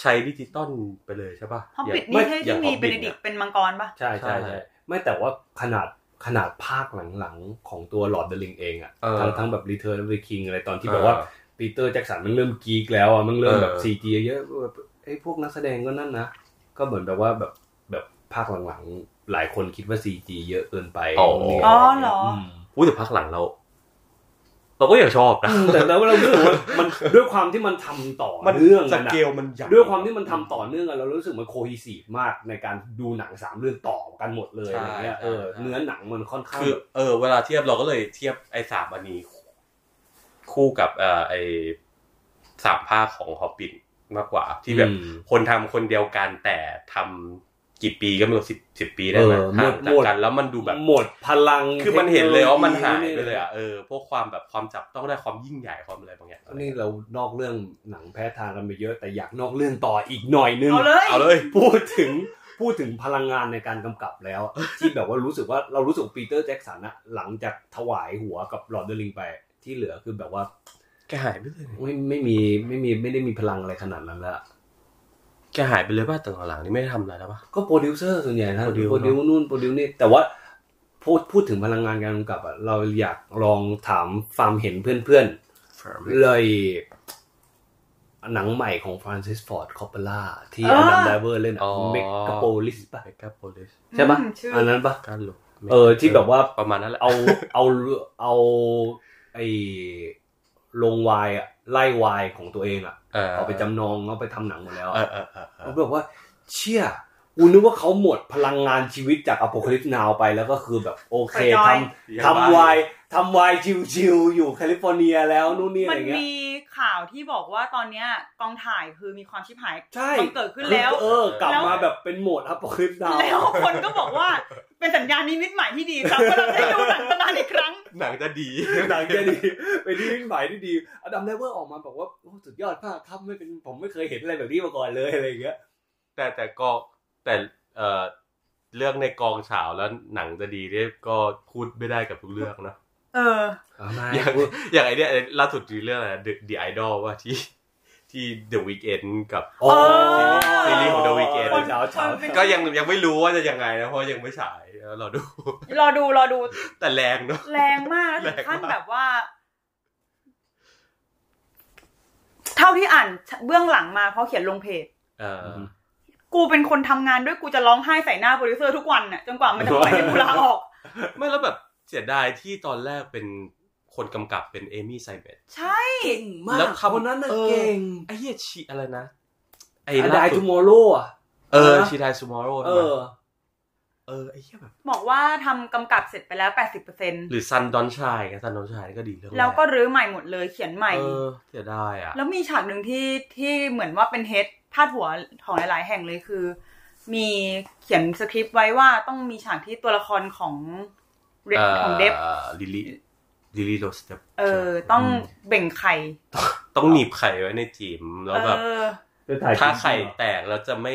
ใช้ดิจิตอลไปเลยใช่ปะฮอบบิทย่างนี่ที่อย่างที่มี Hobbit เบนดิกต์เป็นมังกรปะใช่ใช่ใช่ใช่ ไม่แต่ว่าขนาดขนาดภาคหลังๆ ของตัวหลอดเดลิงเองอะเออทั้งทั้งแบบรีเทิร์นออฟเดอะคิงอะไรตอนที่เออแบบว่าปีเตอร์แจ็คสันมันเริ่มกรีกแล้วอะมันเริ่มแบบเออซีจีเยอะแบบไอ้ยพวกนักแสดงก็นั่นนะ ก็เหมือนแบบว่าแบบแบบภาคหลังๆ หลายคนคิดว่าซีจีเยอะเกินไปอ๋อนี่อ๋อเหรอมพูดถึงภาคหลังเรา เราก็ยังชอบนะอืมแต่แล้วเรารู้สึกว่ามันด้วยความที่มันทำต่อมันเนื่องสกันอะเกลมันใหญ่ด้วยความที่มันทำต่อเนื่องกันเรารู้สึกมันโคฮีซีฟมากในการดูหนังสามเรื่องต่อกันหมดเลยใช่อะไรเงี้ยเออใช่เนื้อหนังมันค่อนข้างคือแบบเออเวลาเทียบเราก็เลยเทียบไอ้สามอันนี้คู่กับเอ่อไอ้สามภาคของฮอบบิ t มากกว่า ที่แบบอืมคนทำคนเดียวกันแต่ท กี่ปีก็ไม่รู้สิบสิบปีได้ไหมเออหมห่าดงจากกันแล้วมันดูแบบหมดพลัง คือมันเห็นเลยว่ามันหายทคโโไปเลยอะเออพวกความแบบความจับต้องได้ความยิ่งใหญ่ความอะไรบางอย่างนี่เรานอกเรื่องหนังแพ้ทางกันไปเยอะแต่อยากนอกเรื่องต่ออีกหน่อยนึงเอาเลยเอาเลยพูดถึงพูดถึงพลังงานในการกำกับแล้ว ที่แบบว่ารู้สึกว่าเรารู้สึกปีเตอร์แจ็คสันอะหลังจากถวายหัวกับ Lord of the Rings ไปที่เหลือคือแบบว่าแกหายไปเลยไม่ไม่มีไม่มีไม่ได้มีพลังอะไรขนาดนั้นละ แกหายไปเลยป่ะตอนหลังนี่ไม่ได้ทำอะไรแล้วป่ะ ก็โปรดิวเซอร์ส่วนใหญ่นะ produce produce นู่น produce นี่แต่ว่าพูดพูดถึงพลังงานการกำกับอะเราอยากลองถามความเห็นเพื่อนๆ เลยหนังใหม่ของฟรานซิสฟอร์ดคอปเปล่าที่อ่าอดัมไดเวอร์เล่นอ๋อ เมกาโปลิสป่ะ เมกาโพลิสใช่ปะอืมชื่ออั อันนั้นปะการหลบเออที่แบบว่า ประมาณนั้นแหละเอาเอาเอาไอ ลงวายอะไล่วายของตัวเองอะเออเอาไปจำนองเอาไปทำหนังหมดแล้วเออะอเออเออเออเขาแบบว่า เชี่ยกูนึกว่าเขาหมดพลังงานชีวิตจากอ p o คลิปนาวไปแล้วก็คือแบบโอเคไปจอยทำทำไวน์ ทำไวน์ chill ๆอยู่แคลิฟอร์เนียแล้วนู่นนี่อะมัไรนเงี้ย มีข่าวที่บอกว่าตอนเนี้ยกองถ่ายคือมีความชิบหายใช่บังเกิดขึ้นแล้ว เออกลับแล้วมาแบบเป็นโหมดอ p o คลิปนาวแล้วคนก็บอกว่าเป็นสัญญาณนิมิตใหม่ที่ดีครับก็เราได้ดูหนังตำนานอีกครั้ง หนังจะดี หนังจะดีเป็นที่ยิ่งใหม่ที่ดีอดัมไดเวอร์ออกมาบอกว่าโอ้สุดยอดมากครับไม่เป็นผมไม่เคยเห็นอะไรแบบนี้มาก่อนเลยอะไรอย่างเงี้ย แต่แต่ก็แต่เอ่อเรื่องในกองฉาวแล้วหนังจะดีเนี่ยก็พูดไม่ได้กับทุกเรื่องนะ เอออย่างอย่างไอเนี้ยล่าสุดมีเรื่องอะไร The The Idol ว่าที่ที่ The Weeknd กับอ๋อซีรีส์ของ The Weeknd เช้าเช้าก็ยังยังไม่รู้ว่าจะยังไงนะ เพราะยังไม่ฉายแล้วเราดู รอดูรอดู แต่แรงเนาะแรงมากแรถึงงมากขั้นแบบว่า เท่าที่อ่านเบื้องหลังมาเพราะเขียนลงเพจเออกูเป็นคนทำงานด้วยกูจะร้องไห้ใส่หน้าโปรดิวเซอร์ทุกวันน่ะจนกว่ามันจะปล่อยให้กูลาออก ไม่แล้วแบบ เสียดายที่ตอนแรกเป็นคนกำกับเป็นเอมี่ไซเบตใช่เก่งมากแล้วทำคนนั้นน่ะเออเก่งไอ้เหี้ยชีอะไรนะ ไอ้ไอ้ล่าไดสุทูดมอร์โลอะเออนะชีไดซูมอร์โรเออเออไอ้เหี้ยแบบบอกว่าทำกำกับเสร็จไปแล้ว 80%หรือซันดอนชายซันดอนชายก็ดีเรื่องรแล้วก็รื้อใหม่หมดเลยเขียนใหม่เออเสียดายอะแล้วมีฉากหนึ่งที่ที่เหมือนว่าเป็น head พาดหัวของหลาย ๆ แห่งเลยคือ มีเขียนสคริปต์ไว้ว่าต้องมีฉากที่ตัวละครของเร ของเดฟ Lily Lily-Rose Deppเออ ต้องเบ่งไข่ ต้องหนีบไข่ไว้ในจิ๋มแล้วแบบเออถ้าไข่แตกแล้วจะไม่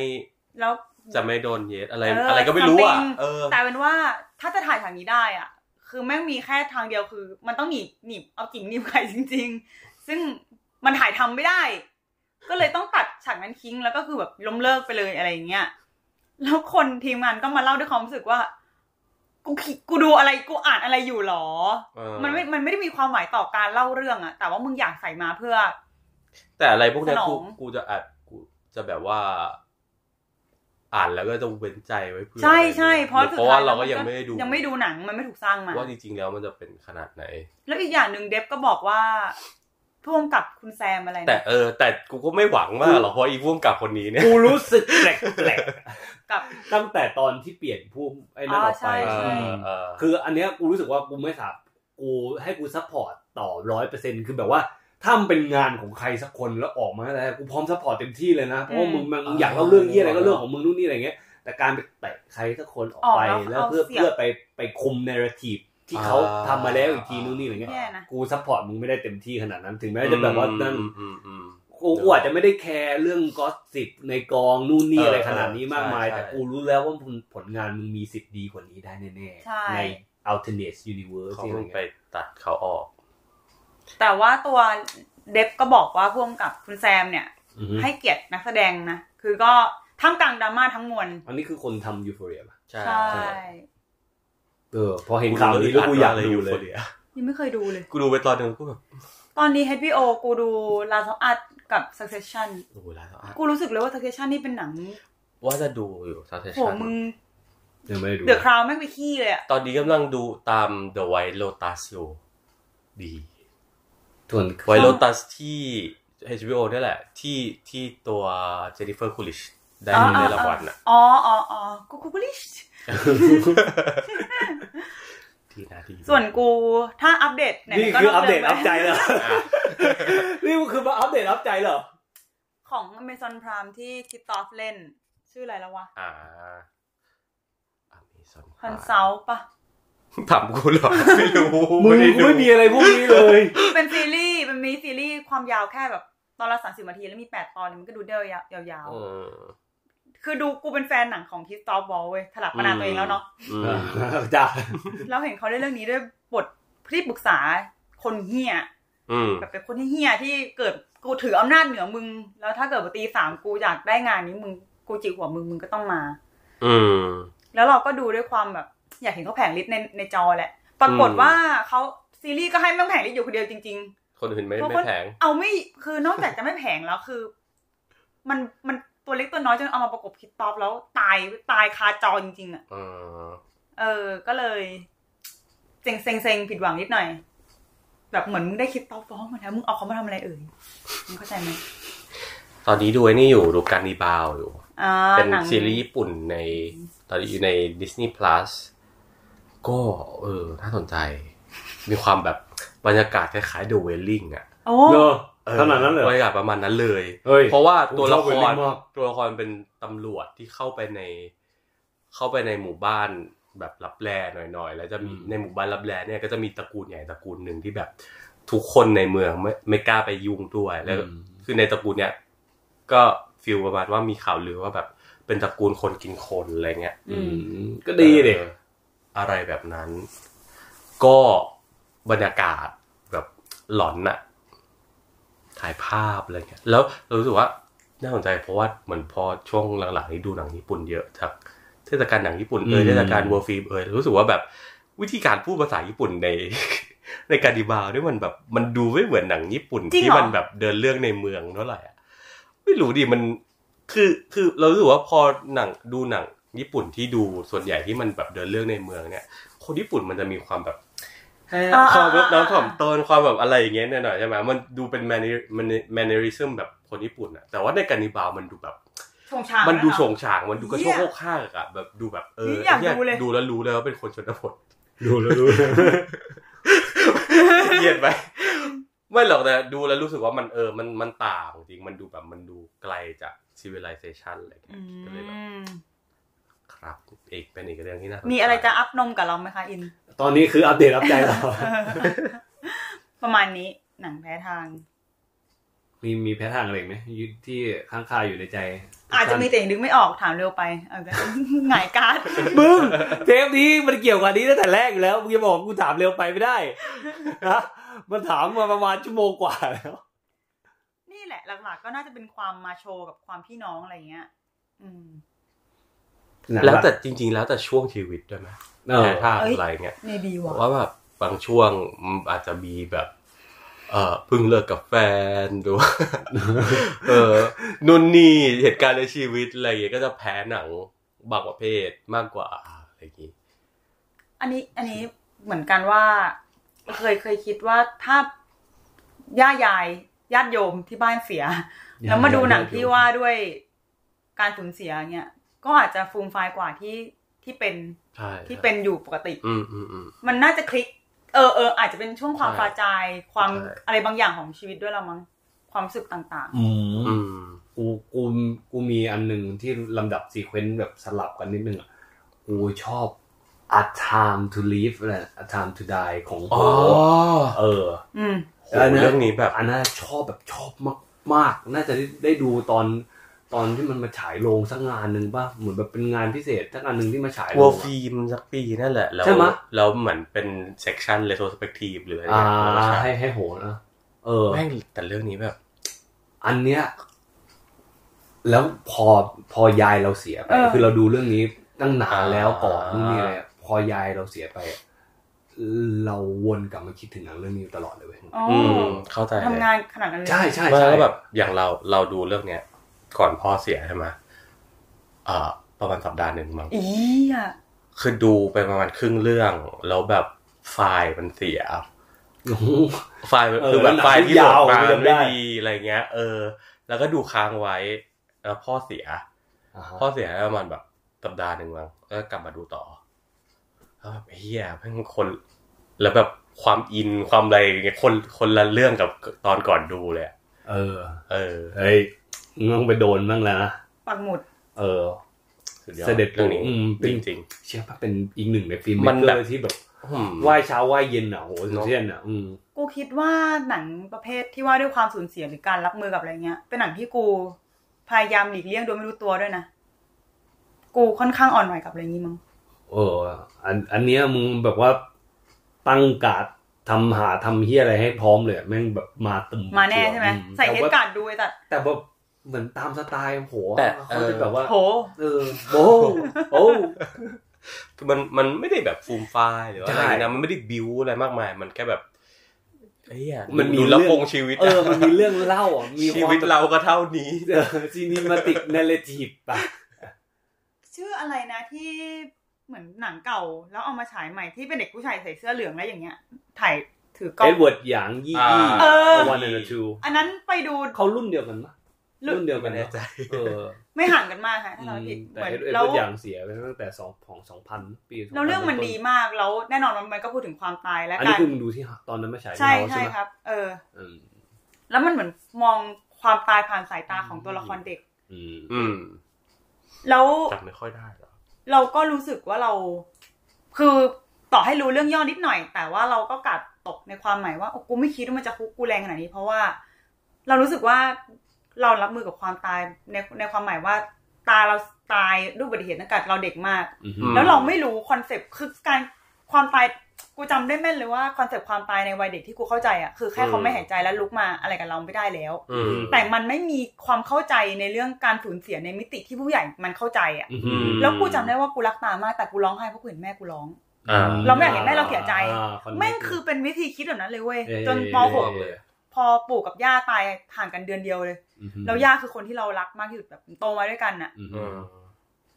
แล้วจะไม่โดนเย็ดอะไรเออออะไรก็ไม่รู้อะ something เออแต่เป็นว่าถ้าจะถ่ายฉากนี้ได้อะ คือแม่งมีแค่ทางเดียวคือ มันต้องหนีบหนีบเอาจิ๋มหนีบไข่จริง ๆ ซึ่งมันถ่ายทำไม่ได้ ก็เลยต้องตัดฉากนั้นทิ้งแล้วก็คือแบบล้มเลิกไปเลยอะไรอย่างเงี้ยแล้วคนทีมงานก็มาเล่าด้วยความรู้สึกว่า กูคิดกูดูอะไรกูอ่านอะไรอยู่หรอ เออมันไม่ มันไม่ได้มีความหมายต่อการเล่าเรื่องอะแต่ว่ามึงอยากใส่มาเพื่อ แต่อะไรพวกเนี้ยสนอง กูกูจะอัดกูจะแบบว่า อ่านแล้วก็จะเว้นใจไว้เพื่อใช่ใช่อไอย่งเพราะงี้ยสุดเพราะท้าว่ายเราก็นยังไม่ได้ดูยังไม่ดูหนังมันไม่ถูกสร้างมา ว่าจริงๆแล้วมันจะเป็นขนาดไหน แล้วอีกอย่างหนึ่งเดฟก็บอกว่า พ่วงกับคุณแซมอะไรนะแต่เออ แต่กูก็ไม่หวังมากหรอกเพราะอีพุ่มกับคนนี้เนี่ยกูรู้สึกแปลกแปลกกับๆตั้งแต่ตอนที่เปลี่ยนผู้ไอ้นั่นออกไปอ๋อใช่เออเออคืออันเนี้ยกูรู้สึกว่ากูไม่สามกูให้กูซัพพอร์ตต่อร้อยเปอร์เซ็นคือแบบว่าถ้ามันเป็นงานของใครสักคนแล้วออกมาแล้วกูพร้อมซัพพอร์ตเต็มที่เลยนะเพราะว่ามึงมึงอยากเล่าเรื่องยี่อะไรก็เรื่องของมึงนู่นนี่อะไรเงี้ยแต่การไปเตะใครสักคนออกไปออกแล้แล้ววเอาเพื่อเสียบเพื่อไปไปคุม narrative ที่เขาทำมาแล้วอีกทีนู่นนี่อะไรเงี้ยแย่นะกู support มึงไม่ได้เต็มที่ขนาดนั้น ถึงแม้จะแบบว่านั่นอืมอืมอืมกูกูอาจจะไม่ได้แคร์เรื่อง gossip ในกองนู่นนี่เอออะไรขนาดนี้มากมายใช่แต่กูรู้แล้วว่าผลงานมึงมีสิทธิ์ดีกว่านี้ได้แน่ใช่ๆใน alternate universe เขาอะไรเพิ่งเงี้ยไปตัดเขาออก แต่ว่าตัวเดฟก็บอกว่าพ่วงกับคุณแซมเนี่ยอือฮึให้เกียรตินักแสดงนะ คือก็ท่ามกลางดราม่าทั้งมวล อันนี้คือคนทำยูโฟเรียป่ะ ใช่ใช่ เออ พอเห็นข่าวนี้แล้วกูอยากดูเลย ยังไม่เคยดูเลย กูดูไปตอนหนึ่งกูแบบ ตอนนี้ HBO กูดู Last of Us กับ Succession โอ้โหแล้วอะกูรู้สึกเลยว่า Succession นี่เป็นหนัง ว่าจะดูอยู่ซาเซโหชันมึงยังไม่ได้ดูเดอะคราวไม่งไปขี้เลยอะตอนนี้กำลังดูตาม The White Lotus อยู่ดีส่วน White Lotus ที่ HBO นี่แหละ ที่ที่ตัวเจนนิเฟอร์คูลิชได้ในรางวัลอะ อ๋ออ๋ออ๋อกูกูกูลิช ดีนะดีส่วนกูถ้าอัปเดตไหนี่ๆก็คืออัปเดตรื่อังพไปใจเหรอนี่คือมาอัปเดตอัพใจเหรอ ของ Amazon Prime ที่คิดตอฟเล่น ชื่ออะไรแล้ววะ อ่าอเมซอนฮันเซาปะถามกูเหรอ ไม่รู้มึงด้กูดูไม่มีอะไรพวกนี้เลย เป็นซีรีส์เป็นมินิซีรีส์ความยาวแค่แบบตอนละสามสิบนาทีแล้วมีแปดตอนมันก็ดูได้ยาวเออๆ คือดูกูเป็นแฟนหนังของ Christoph Waltz เว้ยถลับประณามตัวเองแล้วเนาะอืมจ้าแล้วเห็นเขาเล่นเรื่องนี้ด้วยบทที่ปรึกษาคนเหี้ยอืมแบบเป็นคนที่เหี้ยที่เกิดกูถืออำนาจเหนือมึง แล้วถ้าเกิดว่าตีสามกูอยากได้งานนี้มึงกูจิกหัวมึงมึงก็ต้องมา อืมแล้วเราก็ดูด้วยความแบบ อยากเห็นเขาแผงฤทธิ์ในในจอแหละ ปรากฏอืมว่าเขาซีรีส์ก็ให้แม่งแผงฤทธิ์อยู่คนเดียวจริง ๆ คนอื่นไม่เพราะไม่คนแพงเอาไม่คือนอกจากจะไม่แพงแล้วคือ มันมัน ตัวเล็กตัวน้อยจนเอามาประกบคิดตอปแล้วตายตายคาจอจริงๆอะเออเออ ก็เลยเซ็งเซ็งเซ็งผิดหวังนิดหน่อย แบบเหมือนมึงได้คิดตอปฟ้องมาแล้วมึงเอาเขามาทำอะไรเอ่ยมึงเข้าใจไหมตอนนี้ดูไอ้นี่อยู่ดูการดีบาวอยู่อ่าเป็นหนังซีรีส์ญี่ปุ่นใน ตอนนี้อยู่ใน Disney Plus ก็ เออ น่าสนใจ มีความแบบบรรยากาศคล้ายๆ The Wailing อะโอ้เนอะ เออขนาดนั้นเลยเหรบรอรยากาศประมาณนั้นเลยเฮ้ยเพราะว่าตัวละคผมชอบร Wailing มากตัวละครเป็นตำรวจที่เข้าไปใน เข้าไปในหมู่บ้านแบบรับแลหน่อยๆ แล้วจะมีอืมในหมู่บ้านรับแลเนี่ยก็จะมีตระกูลใหญ่ตระกูลหนึ่งที่แบบทุกคนในเมืองไม่ไม่กล้าไปยุ่งด้วยแล้วอืมคือในตระกูลเนี้ยก็ feel ประมาณว่ามีข่าวลือว่าแบบเป็นตระกูลคนกินคนอะไรเงี้ยอืมก็ดีดิเอออะไรแบบนั้น ก็บรรยากาศแบบหลอนอะ ถ่ายภาพอะไรเงี้ยแล้วเรารู้สึกว่าน่าสนใจเพราะว่าเหมือนพอช่วงหลังๆนี้ดูหนังญี่ปุ่นเยอะจากเทศกาลหนังญี่ปุ่นเอยอืมเทศกาล World Film เอยรู้สึกว่าแบบวิธีการพูดภาษาญี่ปุ่นในในการดิบาวนี่มันแบบมันดูไม่เหมือนหนังญี่ปุ่นจริงที่เหรอมันแบบเดินเรื่องในเมืองเท่าไหร่อะไม่รู้ดิมันคือคือเรารู้สึกว่าพอหนังดูหนังญี่ปุ่นที่ดูส่วนใหญ่ที่มันแบบเดินเรื่องในเมืองเนี่ย คนญี่ปุ่นมันจะมีความแบบอ่า ความแบบอ่าน้ำถ่อมตนความแบบอะไรอย่างเงี้ยหน่อยๆใช่ไหมมันดูเป็นแมนมันแมนเนริซึมแบบคนญี่ปุ่นอะแต่ว่าในการนิบาลมันดูแบบชงชางมันดูะโฉงฉางมันดูกระโชกเหี้โคยกข้างอะแบบดูแบบเออนี่อยากหี้ดูเลยดูแล้วรู้เลยว่าเป็นคนชนบทดูแล้วดูเกลียดไปไม่หรอกแต่ดูแล้วรู้สึกว่ามันเออมันมันต่างจริงมันดูแบบมันดูไกลจาก civilization อะไรอย่างเงี้อืยก็เลยแบบม ครับ อีกเป็นอีกเรื่องที่น่าสนใจมีอะไรจะอัพนมกับเราไหมคะอิน ตอนนี้คืออัปเดตอัปใจเราประมาณนี้หนังแพ้ทาง มีมีแพ้ทางอะไรอีกไหมที่ข้างคาอยู่ในใจ อาจจะมีแต่ยังนึกไม่ออกถามเร็วไปเอาไปหงายการ์ดมึงเทปนี้มันเกี่ยวกับอันนี้ตั้งแต่แรกอยู่แล้วมึงจะบอกกูถามเร็วไปไม่ได้นะมันถามมาประมาณชั่วโมงกว่าแล้วนี่แหละหลักๆ ก็น่าจะเป็นความมาโชว์กับความพี่น้องอะไรเงี้ย อืม แล้วแต่จริง ๆ แล้วแต่ช่วงชีวิตด้วยไหมเออแต่ถ้าเอ้ยอะไรเงี้ยเมบีว่ะว่าแบบบางช่วงมันอาจจะมีแบบ เออเพิ่งเลิกกับแฟนหรือว่าเออนู่นนี่เหตุการณ์ในชีวิตอะไรอย่างเงี้ยก็จะแพ้หนังบางประเภทมากกว่าอะไรอย่างงี้อันนี้อันนี้เหมือนกันว่า เคยเคยคิดว่าถ้าย่ายายญาติโยมที่บ้านเสีย แล้วมาดูหนังที่ว่าด้วยการสูญเสียเนี่ย ก็อาจจะฟูมไฟายกว่าที่ที่เป็นใช่ที่เป็นอยู่ปกติ อืมอืมอืมมันน่าจะคลิก เออเอออาจจะเป็นช่วงความใช่ฟาใจายความใช่อะไรบางอย่างของชีวิตด้วยละมั้งความรู้สึกต่างอืมอืมกูกูกูมีอันหนึ่งที่ลำดับซีเควนต์แบบสลับกันนิดนึงอะกูชอบ A Time to Live แหละ A Time to Die ของโหอ๋อเออๆอืมโหเรื่องนี้แบบอันนั้นชอบแบบชอบมากมากๆน่าจะได้ได้ดูตอน ตอนที่มันมาฉายโรงสักงานหนึ่งป่ะเหมือนแบบเป็นงานพิเศษสักงานหนึ่งที่มาฉายโรง World Film สักปีนั่นแหละแล้วใช่ไหมแล้วเหมือนเป็น section retrospective หรืออะไรอ่าเงี้ยแล้วก็ฉายให้ให้โหนะเออแม่งแต่เรื่องนี้แบบ อันเนี้ย แล้วพอพอยายเราเสียไปเออคือเราดูเรื่องนี้ตั้งนานแล้วอ่าก่อนนู่นนี่อะไรอะพอยายเราเสียไป เราวนกลับมาคิดถึงหนังเรื่องนี้ตลอดเลยเว้ยอ๋ออือมเข้าใจเลยทำงานขนาดนั้นเลยใช่ใช่ไม่ใช่แล้วแบบอย่างเราเราดูเรื่องเนี้ย ก่อนพ่อเสียใช่ไหมเอ่อประมาณสัปดาห์หนึ่งมั้งอีอะคือดูไปประมาณครึ่งเรื่อง แล้วแบบไฟล์มันเสียโอ้โหไฟล์มันเออคือแบบหนังไฟล์ที่โหลยาวดมาไม่จำได้ไม่ดีอะไรเงี้ย เออ แล้วก็ดูค้างไว้ แล้วพ่อเสียอ่าฮะพ่อเสียประมาณแบบสัปดาห์หนึ่งมั้งแล้วก็กลับมาดูต่อแล้วแบบเฮียเพิ่งคนแล้วแบบความอินความอะไรอย่างเงี้ยคนคนละเรื่องกับตอนก่อนดูเลยอะเออ เออเฮ้ยมึง ต้องไปโดนบ้างแล้วนะปักหมุด เออสุดยอดเสด็จเรื่องนี้อืมเป็นจริงเชื่อว่าเป็นอีกหนึ่งในฟิล์มมันเมกเกแบอบร์ที่แบบๆอืมไหว้เช้าไหว้เย็นอะโหสุดเช่นอะอืมกูคิดว่าหนังประเภทที่ว่าด้วยความสูญเสียหรือการรับมือกับอะไรเงี้ย เป็นหนังที่กูพยายามหลีกเลี่ยงโดยไม่รู้ตัวด้วยนะ กูค่อนข้างอ่อนไหวกับอะไรนี้มั้งเออ อันอันเนี้ยมึงแบบว่าตั้งการ์ดทำหาทำเฮียอะไรให้พร้อมเลยอะแม่งแบบมาตึมมาแน่ใช่ไหมอืใส่เฮแต่ดว่าการ์ดดูไอ้ตัดแต่แบบ เหมือนตามสไตล์โหแต่เขาจะแบบว่าโหเออโอ้โอ้คือมันมันไม่ได้แบบฟูมไฟล์หรือว่าอะไรใช่นะมันไม่ได้บิวอะไรมากมาย มันแค่แบบเฮ้ยมันมีดูแล้วเรื่องคงชีวิต เออ มันมีเรื่องเล่าอะมีชีวิตเราก็เท่านี้ซีนิมาติกเนเรทีฟป่ะชื่ออะไรนะที่เหมือนหนังเก่า แล้วเอามาฉายใหม่ที่เป็นเด็กผู้ชายใส่เสื้อเหลืองแล้วอย่างเงี้ย ถ่ายถือกล้อเอ็งดเวิร์ดหยางยี่อ่ายี่เออวันแอนด์ทูอันนั้นไปดูเขารุ่นเดียวกันปะ รุ่นเดียวกัไม่นแน่เนอะใจเออไม่ห่างกันมากค่ะถ้าเราผิดแต่เหมือนเอ็ดเวิแล้วร์ดหยางเสียไปตั้งแต่สองของสองพันปีแล้วเรื่องมันดีมากแล้วแน่นอนว่ามันก็พูดถึงความตายและอันกานี้รคือมึงดูที่ตอนนั้นมาฉายที่ใช่เฮาส์ใช่ใช่ไหมครับ เอออืมแล้วมันเหมือนมองความตายผ่านสายตาของตัวละครเด็ก อืมอืมแล้วจำไม่ค่อยได้หรอเราก็รู้สึกว่าเรา คือต่อให้รู้เรื่องย่อนิดหน่อย แต่ว่าเราก็การ์ดตกในความหมายว่าโอ้กูไม่คิดว่ามันจะคุกกูแรงขนาดนี้ เพราะว่า เรารู้สึกว่า เรารับมือกับความตายในในความหมายว่าตาเราตายด้วยอุบัติเหตุตั้งแต่เราเด็กมากอืมอืมแล้วเราไม่รู้ concept คือการความตายกูจำได้แม่นเลยว่า concept ความตายในวัยเด็กที่กูเข้าใจอะคือแค่เขาไม่หายใจแล้วลุกมาอะไรกับเราไม่ได้แล้วอืมแต่มันไม่มีความเข้าใจในเรื่องการสูญเสียในมิติที่ผู้ใหญ่มันเข้าใจอะอืมมแล้วกูจำได้ว่ากูรักตามากแต่กูร้องไห้เพราะกูเห็นแม่กูร้องอ่าเราไม่อยากเห็นแม่เราเสียใจอ่า connect แม่งคือเป็นวิธีคิดแบบนั้นเลยเว้ยเออจนมเออหกเลยพอปู่กับย่าตายห่างกันเดือนเดียวเลยอืม แล้วย่าคือคนที่เรารักมากที่สุดแบบโตมาด้วยกันน่ะอืมอืม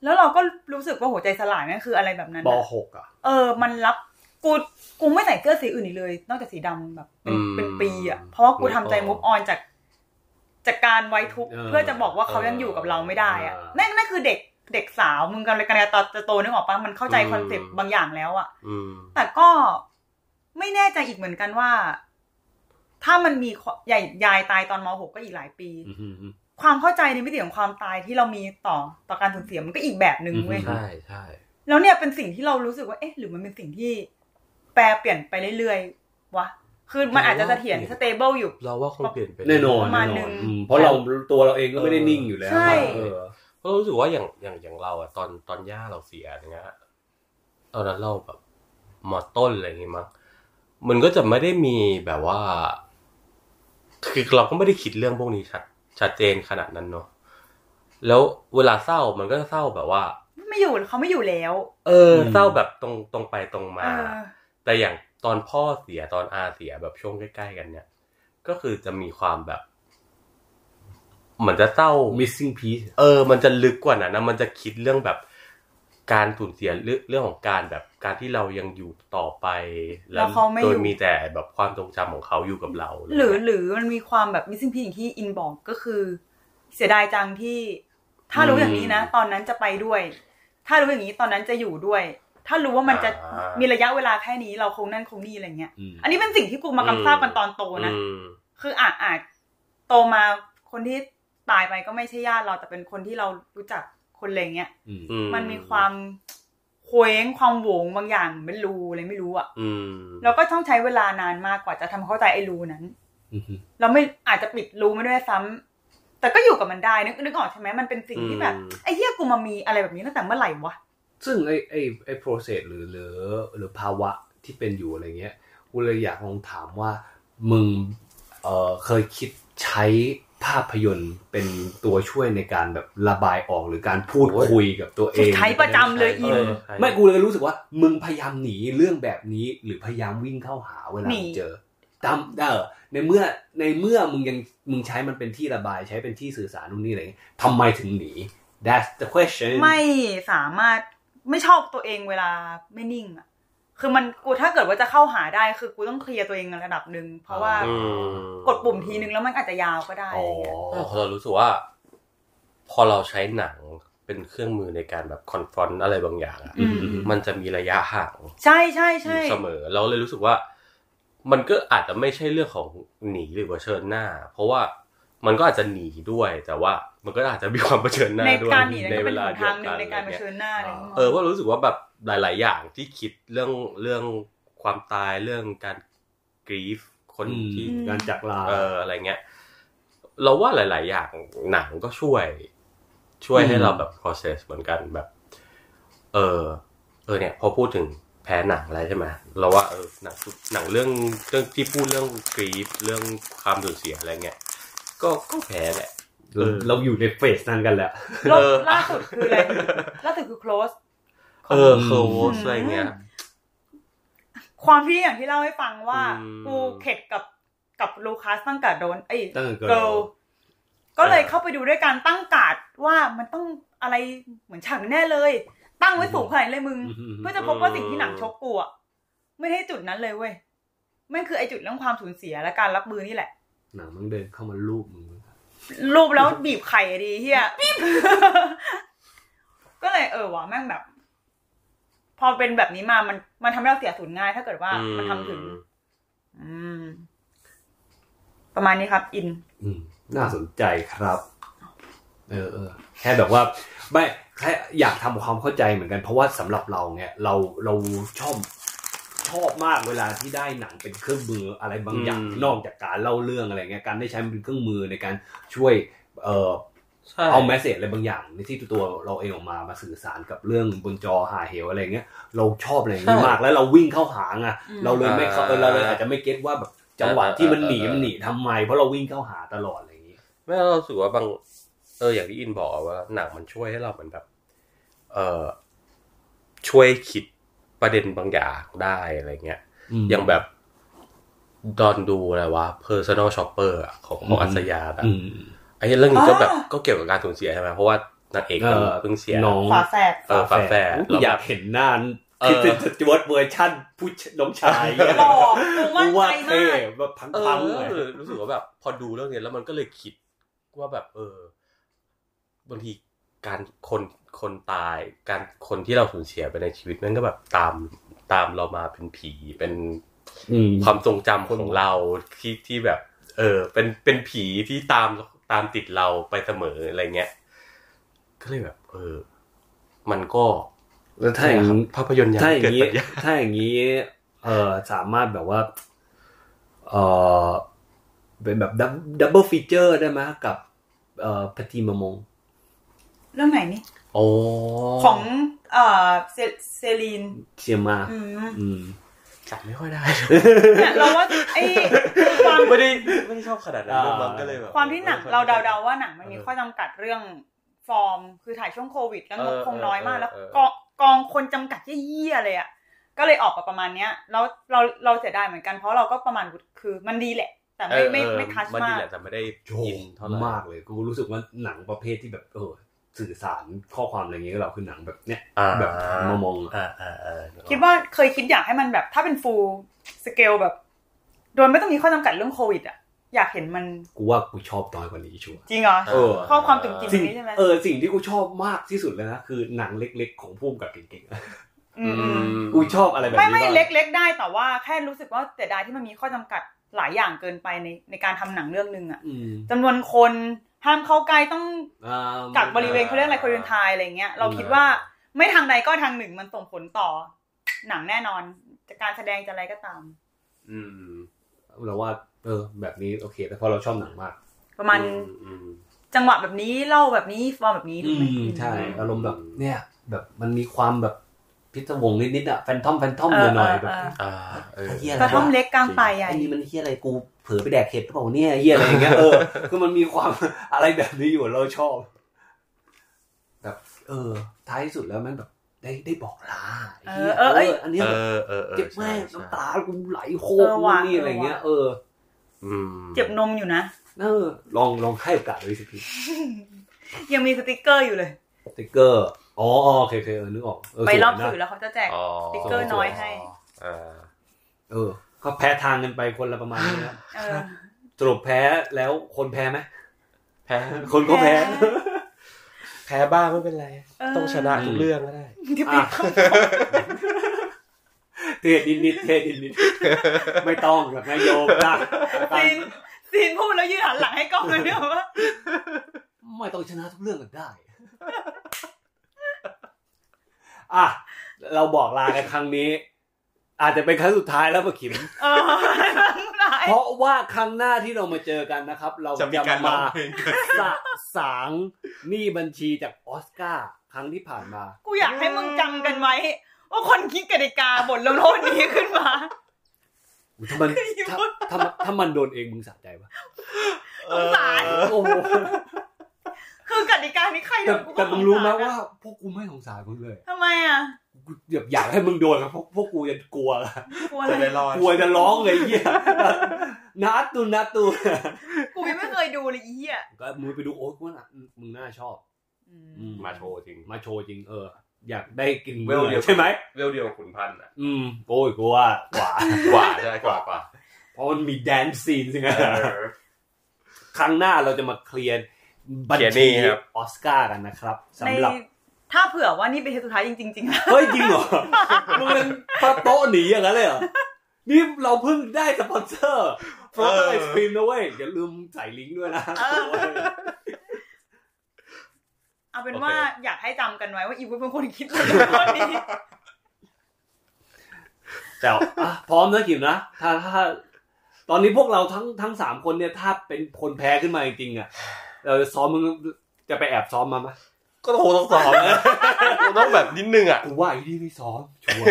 แล้วเราก็รู้สึกว่าหัวใจสลายนั่นคืออะไรแบบนั้นปน่ะหกอะเออ มันรับกูกูไม่ใส่เสื้อสีอื่นอีกเลย นอกจากสีดำแบบเป็นอืมเป็นปีอะเพราะว่ากูทำใจนึกออกมุกออนจาก จากการไว้ทุกข์เออเพื่อจะบอกว่าเขายังอยู่กับเราไม่ได้อะเออนั่นนั่นคือเด็กเด็กสาวมึงกำลังกำลังจะโตนึกออกปะมันเข้าใจอืมคอนเซ็ปต์บางอย่างแล้วอะอืมแต่ก็ไม่แน่ใจอีกเหมือนกันว่า ถ้ามันมีใหญ่ยายตายตอนม .6 ก็อีกหลายปีอืมอืมอืมความเข้าใจในมิติของความตายที่เรามีต่อต่อการสูญเสียมันก็อีกแบบหนึ่งเว้ยอืมใช่ใช่แล้วเนี่ยเป็นสิ่งที่เรารู้สึกว่าเอ๊ะ หรือมันเป็นสิ่งที่ แปรเปลี่ยนไปเรื่อยๆวะคือมันอาจจะเสถียรสเตเบิลอยู่ เราว่าคงเปลี่ยนไปแน่นอนประมาณแน่นหนึ่อนงอืมเพราะเราตัวเราเองก็ไม่ได้นิ่งอยู่แล้วใช่เออเพราะรู้สึกว่าอย่างอย่างอย่างเราอะตอนตอนย่าเราเสียอย่างเงี้ยตอนนั้นเราแบบมอต้นอะไรอย่างงี้มั้งมันก็จะไม่ได้มีแบบว่า คือเราก็ไม่ได้คิดเรื่องพวกนี้ชัดชัดเจนขนาดนั้นเนาะแล้วเวลาเศร้ามันก็จะเศร้าแบบว่า ไม่อยู่เขาไม่อยู่แล้ว เออ เศร้าแบบตรงตรงไปตรงมาเออแต่อย่างตอนพ่อเสียตอนอาเสียแบบช่วงใกล้ๆกันเนี่ย ก็คือจะมีความแบบเหมือนจะเศร้า missing piece เออ มันจะลึกกว่านั้นนะมันจะคิดเรื่องแบบ การสูญเสียเรื่องเรื่องของการแบบการที่เรายังอยู่ต่อไป แล้วเขาไม่อยู่โดยมีแต่แบบความทรงจำของเขาอยู่กับเรา หรือหรือมันมีความแบบมิสซิ่งพีอย่างที่อินบอกก็คือ เสียดายจังที่ ถ้ารู้อย่างนี้นะ ตอนนั้นจะไปด้วย ถ้ารู้อย่างนี้ตอนนั้นจะอยู่ด้วย ถ้ารู้ว่ามันจะอ่ามีระยะเวลาแค่นี้เราคงนั่นคงนี่อะไรเงี้ยอืมอันนี้เป็นสิ่งที่กูมากำทราบกันตอนโตนะอืมคืออาจอาจโตมาคนที่ตายไปก็ไม่ใช่ญาติเราแต่เป็นคนที่เรารู้จัก คนอะไรเงี้ยอืมอืมันมีความเคว้งความโหวงบางอย่างเป็นรูอะไรไม่รู้อะอืมแล้วก็ต้องใช้เวลานานมากกว่าจะทำเข้าใจไอ้รูนั้นอืมเราไม่อาจจะปิดรูไม่ด้วยซ้ำแต่ก็อยู่กับมันได้นึกนึกออกใช่ไหมมันเป็นสิ่งที่แบบอืมไอ้เหี้ยกูมามีอะไรแบบนี้ตั้งแต่เมื่อไหร่วะซึ่งไอ้ไอ้ไอ้ process หรือหรือหรือภาวะที่เป็นอยู่อะไรเงี้ยกูเลยอยากลองถามว่ามึงเอ่อเคยคิดใช้ ภาพยนตร์เป็นตัวช่วยในการแบบระบายออกหรือการพูดคุยกับตัวเองใช้ประจำเลยอินเออใช่ไม่กูเลยรู้สึกว่า มึงพยายามหนีเรื่องแบบนี้ หรือพยายามวิ่งเข้าหาเวลาหนีมึงเจอตามเออในเมื่อในเมื่อมึงยังมึงใช้มันเป็นที่ระบายใช้เป็นที่สื่อสารนู่นนี่อะไรเงี้ยทำไมถึงหนี that's the question ไม่สามารถไม่ชอบตัวเองเวลาไม่นิ่งอะ คือมันกูถ้าเกิดว่าจะเข้าหาได้คือกูต้องเคลียร์ตัวเองในระดับหนึ่งเพราะว่าอืมกดปุ่มทีนึงแล้วมันอาจจะยาวก็ได้อ๋อะอไรเงี้ยเออพอเรารู้สึกว่า พอเราใช้หนังเป็นเครื่องมือในการแบบคอนฟรอนต์อะไรบางอย่างอะอืมมันจะมีระยะห่างใช่ใช่อใช่ยู่เสมอ เราเลยรู้สึกว่า มันก็อาจจะไม่ใช่เรื่องของหนีหรือว่าเชิญหน้า เพราะว่ามันก็อาจจะหนีด้วย แต่ว่ามันก็อาจจะมีความเผชิญหน้าในด้วยการหนีนั่นในก็เวเป็นลาหนเดียทาวงหนึ่กังนในการอะไรเผเงี้ยชิญหน้าอะไรอย่างเงี้ยเออว่ารู้สึกว่าแบบ หลาย ๆ อย่างที่คิดเรื่องเรื่องความตายเรื่องการกรีฟคนอืมที่การจากลาเอออะไรเงี้ย เราว่าหลาย ๆ อย่างหนังก็ช่วย ช่วยให้อืมเราแบบ process เหมือนกันแบบ เออเออเนี่ย พอพูดถึงแพ้หนังอะไรใช่ไหมเราว่าเออหนังหนังเรื่องเรื่องที่พูดเรื่องกรีฟเรื่องความสูญเสียอะไรเงี้ยก็ก็แพ้แหละเออเราอยู่ในเฟสนั้นกันแหละรอบเออล่าสุดคืออะไรล่าสุดคือ close เอออืมโคสอะไรเงี้ย ความที่อย่างที่เล่าให้ฟังว่าอืมกูเข็ดกับกับลูคัสตั้งแต่โดนไอ้ตั้งแต่เกิ Girl ลก็เลยเข้าไปดูด้วยการตั้งการ์ดว่ามันต้องอะไรเหมือนฉากแน่เลย ตั้งไว้สูงขนาดนี้เลยมึงอืมเพื่อจะพบว่าสิ่งที่หนังชกกูอะไม่ได้จุดนั้นเลยเว้ยแม่งคือไอ้จุดเรื่องความสูญเสียและการรับมือนี่แหละ หนังมันเดินเข้ามาลูบมึงรูปแล้วบีบไข่อะดีเฮียก็เลยเออว่ะแม่งแบบ พอเป็นแบบนี้มามันมันทำให้เราเสียสูญง่าย ถ้าเกิดว่ามันทำถึง อืม ประมาณนี้ครับ อิน อืม น่าสนใจครับ เออเออแค่แบบว่าไม่แค่อยากทำความเข้าใจเหมือนกันเพราะว่าสำหรับเราเนี่ยเราเราชอบชอบมากเวลาที่ได้หนังเป็นเครื่องมืออะไรบางอย่างอืมนอกจากการเล่าเรื่องอะไรเงี้ยการได้ใช้มันเป็นเครื่องมือในการช่วย เอ่อใช่ เอาแมสเซจอะไรบางอย่างในที่ตัวเราเองออกมามาสื่อสารกับเรื่องบนจอหาเหวอะไรเงี้ย เราชอบอะไรอย่างนี้มากแล้วเราวิ่งเข้าหาไงอืมเราเลยไม่เข้าเออเราเลยอาจจะไม่เก็ตว่าแบบจังหวะที่มันหนีมันหนีทำไม เพราะเราวิ่งเข้าหาตลอดอะไรอย่างนี้ไม่เรารู้สึกว่าบางเอออย่างที่อินบอกอะว่าหนังมันช่วยให้เราเหมือนแบบ เออช่วยคิดประเด็นบางอย่างได้อะไรเงี้ยอย่างแบบตอนดูอะไรวะ personal shopper อะของของอัศยาแบบอืม ไอ้เรื่องนี้ก็แบบอ่าก็เกี่ยวกับการสูญเสียใช่ไหมเพราะว่านางเอกเออเพิ่งเสียน้องฝาแฝดเออฝาแฝดอุ๊ยแล้วอยาแบกบเห็นหน้าเออคิดถึงจวดเวอร์ชั่นผู้ชน้องชายหล่อกูมั่นว่าใจเท่มากแบบพังเอพังๆเลยอรู้สึกว่าแบบ พอดูเรื่องนี้แล้วมันก็เลยคิดว่าแบบ เออ บางทีการคนคนตาย การคนที่เราสูญเสียไปในชีวิตนั่นก็แบบตามตามเรามาเป็นผีเป็นอืมความทรงจำของเราที่ที่แบบ เออ เป็นเป็นผีที่ตาม ตามติดเราไปเสมออะไรเงี้ย ก็เลยแบบ เออ มันก็แล้วถ้าอย่างนี้ภาพยนตร์ยาถ้าอย่างเกิดนี้ปัญญาถ้าอย่างนี้เออสามารถแบบว่า เออเป็นแบบ double feature ได้ไหมกับ เอ่อ Petite Mamanเรื่องไหนนี่โอ้ของเอ่อเซเซลีนเชียร์มาอืมอืม จับไม่ค่อยได้เนี่ยเราว่าไอ้คือความไม่ได้ไม่ได้ชอบขนาดนั้นอ่ามันก็เลยแบบความที่หนังไม่ค่อยเราได้เดาๆว่าหนังมันมีข้อจำกัดเรื่องฟอร์ม คือถ่ายช่วงโควิด แล้วงบเออคงน้อยมากเออแล้วเออกองกองคนจำกัดเยี่ยๆเลยอะก็เลยออกมาประมาณเนี้ยแล้วเราเราเสียดายเหมือนกันเพราะเราก็ประมาณคือมันดีแหละ แต่ไม่ไม่เออไม่ทัชมันมาดีกแหละแต่ไม่ได้โชอินเท่าไหร่มากเลยกูรู้สึกว่าหนังประเภทที่แบบเออ สื่อสารข้อความอะไรอย่างเงี้ยกับเราคือหนังแบบเนี้ยอ่าแบบมามองอะอ่าอ่าอ่าคิดว่าเคยคิดอยากให้มันแบบ ถ้าเป็นฟูลสเกลแบบ โดยไม่ต้องมีข้อจำกัดเรื่องโควิดอะอยากเห็นมันกูว่ากูชอบน้อยกว่านี้ชัวร์จริงเหรอเออข้อความจุ่มจิ๋มสิ่งนี้ใช่ไหมเออสิ่งที่กูชอบมากที่สุดเลยนะคือหนังเล็กๆ ของพุ่มกับเก่งๆอะอืมอืมกูชอบอะไรแบบไม่นี้ไม่บ้างเล็กๆได้แต่ว่าแค่รู้สึกว่าเสียดายที่มันมีข้อจำกัดหลายอย่างเกินไปในในการทำหนังเรื่องหนึ่งอะอืมจำนวนคน ห้ามเข้าใกล้ต้องอ่ากักบริเวณเขาเรียกอะไรคนเดินทายอะไรเงี้ย เราคิดว่าไม่ทางใดก็ทางหนึ่งมันส่งผลต่อ หนังแน่นอนจะการแสดงจะอะไรก็ตาม อืมเราว่า เออ แบบนี้โอเค แต่เพราะเราชอบหนังมาก ประมาณอืมจังหวะแบบนี้เล่าแบบนี้ฟอร์มแบบนี้อืถูกไหมมใช่อืมอารมณ์แบบ เนี่ย แบบมันมีความแบบ พิศวงนิดๆอะแฟนทอมแฟนทอมเออหน่อยเออๆแบบเอออ่าเออไอ้เหี้ยอะไรกระท่อมวะเล็กกลางป่าใหญ่ไอ้นี่มันเฮียอะไรกูเผลอไปแดกเห็ดหรือเปล่าเนี่ยเฮียอะไรอย่างเงี้ยเออคือมันมีความอะไรแบบนี้อยู่เราชอบแบบเออ ท้ายที่สุดแล้วแม่งแบบได้ได้บอกลาไหี้ยเออเออเอ้ยอันเนี้ยเอแบบอเออเออเจ็บแม่งใช่ใช่น้ำตากูไหลโคเอตรอว่ะนี่อะไรเงี้ย เอออืมเจ็บนมอยู่นะเออ ลองลองให้โอกาสดูสิพี่ยังมีสติกเกอร์อยู่เลย สติ๊กเกอร์ อ๋ออ๋อโอเคโอเคเออนึกออกเออไปรอบสวยนะสื่อแล้วเขาจะแจกอ๋อสติ๊กเกอร์น้อยให้อ่าเออ ก็แพ้ทางกันไปคนละประมาณนี้นะเออ สรุปแพ้แล้วคนแพ้ไหมแพ้คนก็แพ้ แพ้บ้างไม่เป็นไร เออ ต้องชนะทุกเรื่องก็ได้ที่อะปิดเทศนิดนิดๆเทศนิดนิดๆไม่ต้องแบบนายโยมนะซีนซีนพูดแล้วยืนหันหลังให้กล้องเลยเนี่ยว่าไม่ต้องชนะทุกเรื่องก็ได้ อะเราบอกลากันครั้งนี้ อาจจะเป็นครั้งสุดท้ายแล้วปะขิม เออได้เพราะว่าครั้งหน้าที่เรามาเจอกันนะครับ เราจะมีจะการร้อมางเพลงเกิดสะสางหนี้บัญชีจากออสการ์ครั้งที่ผ่านมา กูอยากให้มึงจำกันไว้ ว่าคนคิดกติกาบทลงโทษนี้ขึ้นมา อุ๊ยถ้ามันอย่าถ้าพูดถ้ามันถ้ามันโดนเองมึงสะใจปะสงสาร โอ้โห คือกติกานี้ใครโดแต่นกูก็แต่มึงรู้ไหมสสว่า พวกกูไม่สงสารมึงเลยทำไมอะกูแบบอยากให้มึงโดนนะพวกพวกกูจะกลัวละกลัวอะจะไรได้รอดกลัวจะร้องเลยเหี้ยนัดตูนัดตูกูยังไม่เคยดูเลยอีอะก็มึงไปดูโอ้ยกูว่าน่ะมึงน่าชอบ อืม มาโชว์จริง มาโชว์จริงเออ อยากได้กินเวลเดียว ใช่ไหมเวลเดียวขุนพันธ์อะอืมโอ้ยกูว่ากว่า กว่าใช่กว่ากว่าเพราะมันมี dance scene ใช่ไหมเออครั้งหน้าเราจะมาเคลียร์ บัญเคลียร์หนี้ชีครับออสการ์กันนะครับในสำหรับถ้าเผื่อว่านี่เป็นเทปสุดท้ายจริงๆจริงๆแล้วเฮ้ยจริงเหรอมึงเป็นปะโต๊ะหนีอย่างนั้นเลยเหรอนี่เราเพิ่งได้สปอนเซอร์ฟรอสไอศครีมนะเว้ยอย่าลืมใส่ลิงก์ด้วยนะเอาเป็นโอเคว่าอยากให้จำกันไว้ว่าอีวุ้ยเป็นคนคิดบทลงโทษนี้แต่อะพร้อมนะกิมนะถ้าถ้า ตอนนี้พวกเราทั้งทั้งสามคนเนี่ยถ้าเป็นคนแพ้ขึ้นมาจริงๆอะ เราจะซ้อมมึงจะไปแอบซ้อมมาไหมก็โทรต้องสอนนะต้องแบบนิดนึงอะกูว่าไอ้นี่ไม่ซ้อมชัวร์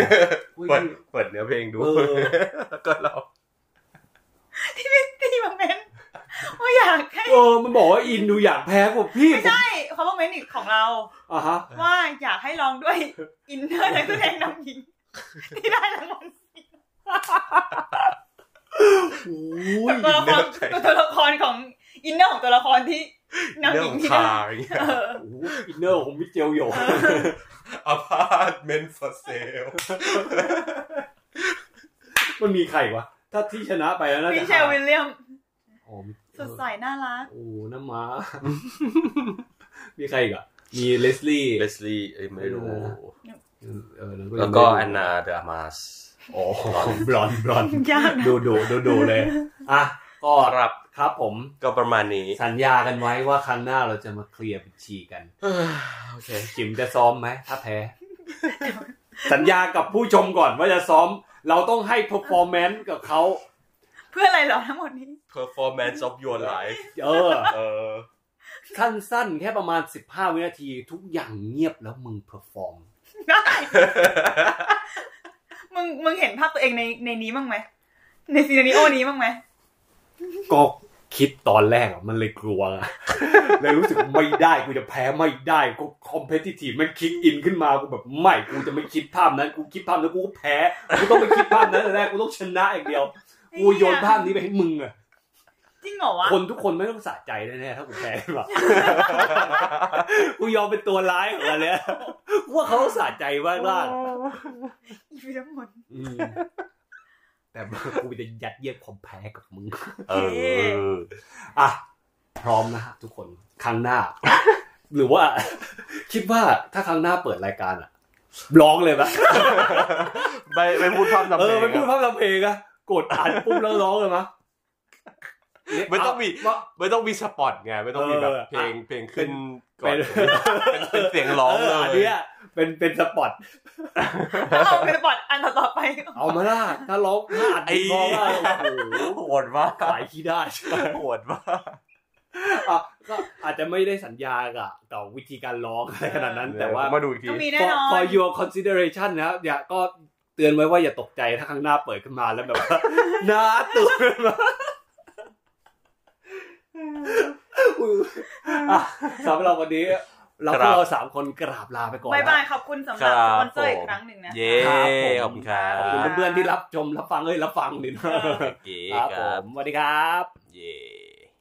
เปิดเปิดเนื้อเพลงดูเออแล้วก็เราที่มาเมนว่าอยากให้เออมันบอกว่าอินดูอยากแพ้ผมพี่ไม่ใช่เขาบอกเมนอีกของเราอะฮะว่าอยากให้ลองด้วยอินเนอร์นักแสดงนำหญิงที่ได้รางวัลโอ้ยตัวละครตัวละครของ อินเนอร์ของตัวละครที่นำเรื่หองญิงที่คาได้ร์อย่างเงี้ยเออโอ้โหอินเนอร์ของมิเจลโยอพาร์ตเมนต์ for sale มันมีใครวะ ถ้าที่ชนะไปแล้วน่ามิจะเชลวิลเลียมอ๋อมีสดใสน่ารัก โอ้น้ำม้า มีใครอีกอะ มีเลสลี่เลสลี่เอ้ยไม่รู้เออแล้วก็แอนนาเดอะมาสโอ้บลอนบลอนยากนะดูดูดูดูเลย อะ ก็ครับ ครับผมก็ประมาณนี้ สัญญากันไว้ว่าครั้งหน้าเราจะมาเคลียร์บัญชีกันโอเคจิมจะซ้อมไหมถ้าแพ้ สัญญากับผู้ชมก่อนว่าจะซ้อม เราต้องให้ performance กับเขาเพื่ออะไรเหรอทั้งหมดนี้ performance of your life เออเออสั้นๆแค่ประมาณ 15 วินาที ทุกอย่างเงียบแล้วมึง perform ได้มึงมึงเห็นภาพตัวเองในในนี้บ้างไหมใน scenario นี้บ้างไหม ก็คิดตอนแรกอะมันเลยกลัวอะเลยรู้สึกไม่ได้กูจะแพ้ไม่ได้กู competitive มัน kick in ขึ้นมากูแบบไม่กูจะไม่คิดภาพนั้นกูคิดภาพนั้นกูก็แพ้กูต้องไม่คิดภาพนั้นแต่แรกกูต้องชนะอย่างเดียวกูโยนภาพนี้ไปให้มึงอะจริงเหรอวะคนทุกคนไม่ต้องสะใจแน่ๆถ้ากูแพ้ขึ้นมากูยอมเป็นตัวร้ายของมันเลยกูว่าเขาต้องสะใจมากมากอีพีทั้งหมดๆอืม แต่กูจะยัดเยียดความแพ้กับมึง เออ อะ พร้อมนะฮะทุกคน ครั้งหน้า หรือว่า คิดว่าถ้าครั้งหน้าเปิดรายการอะร้องเลยปะไม่ไม่พูดพร่ำทำเอเพลองไม่พูดอะภาพทำเพลงอะกดอ่านปุ๊บแล้วร้องเลยมะ ไม่ต้องมีว่าไม่ต้องมีสปอตไงไม่ต้องมีแบบเออเพลงเพลงขึ้นก่อเป็นนเป็นเป็นเสียงร้องเลอันยเนี้ยเป็นเป็นสปอตเอาเป็นบอดอันต่อๆไป เอามาล่ะถ้าร้องถ้าอัดไอ้ร้องได้โอ้โหโหดมากขายขี้ได้โหดมากอะก็อาจจะไม่ได้สัญญากับกับวิธีการร้องอะไรขนาดนั้น แต่ว่ามาดูอีกทีก็มีแน่ for นอน for your consideration นะครับอย่าก็เตือนไว้ว่าอย่าตกใจถ้าข้างหน้าเปิดขึ้นมาแล้วแบบว่าหน้าตื่นขึ้นมา อุ๊ยอะสำหรับวันนี้เราพวกเราสามคนกราบลาไปก่อนบายนะบายขอบคุณสำหรับสปอนเซอร์อีกครั้งหนึ่งนะ เย้ครับผมขอบคุณครับขอบคุณเพื่อนๆที่รับชมรับฟังเอ้ยรับฟังดิเก๋ครับคผรับมสวัสดีครับ เย้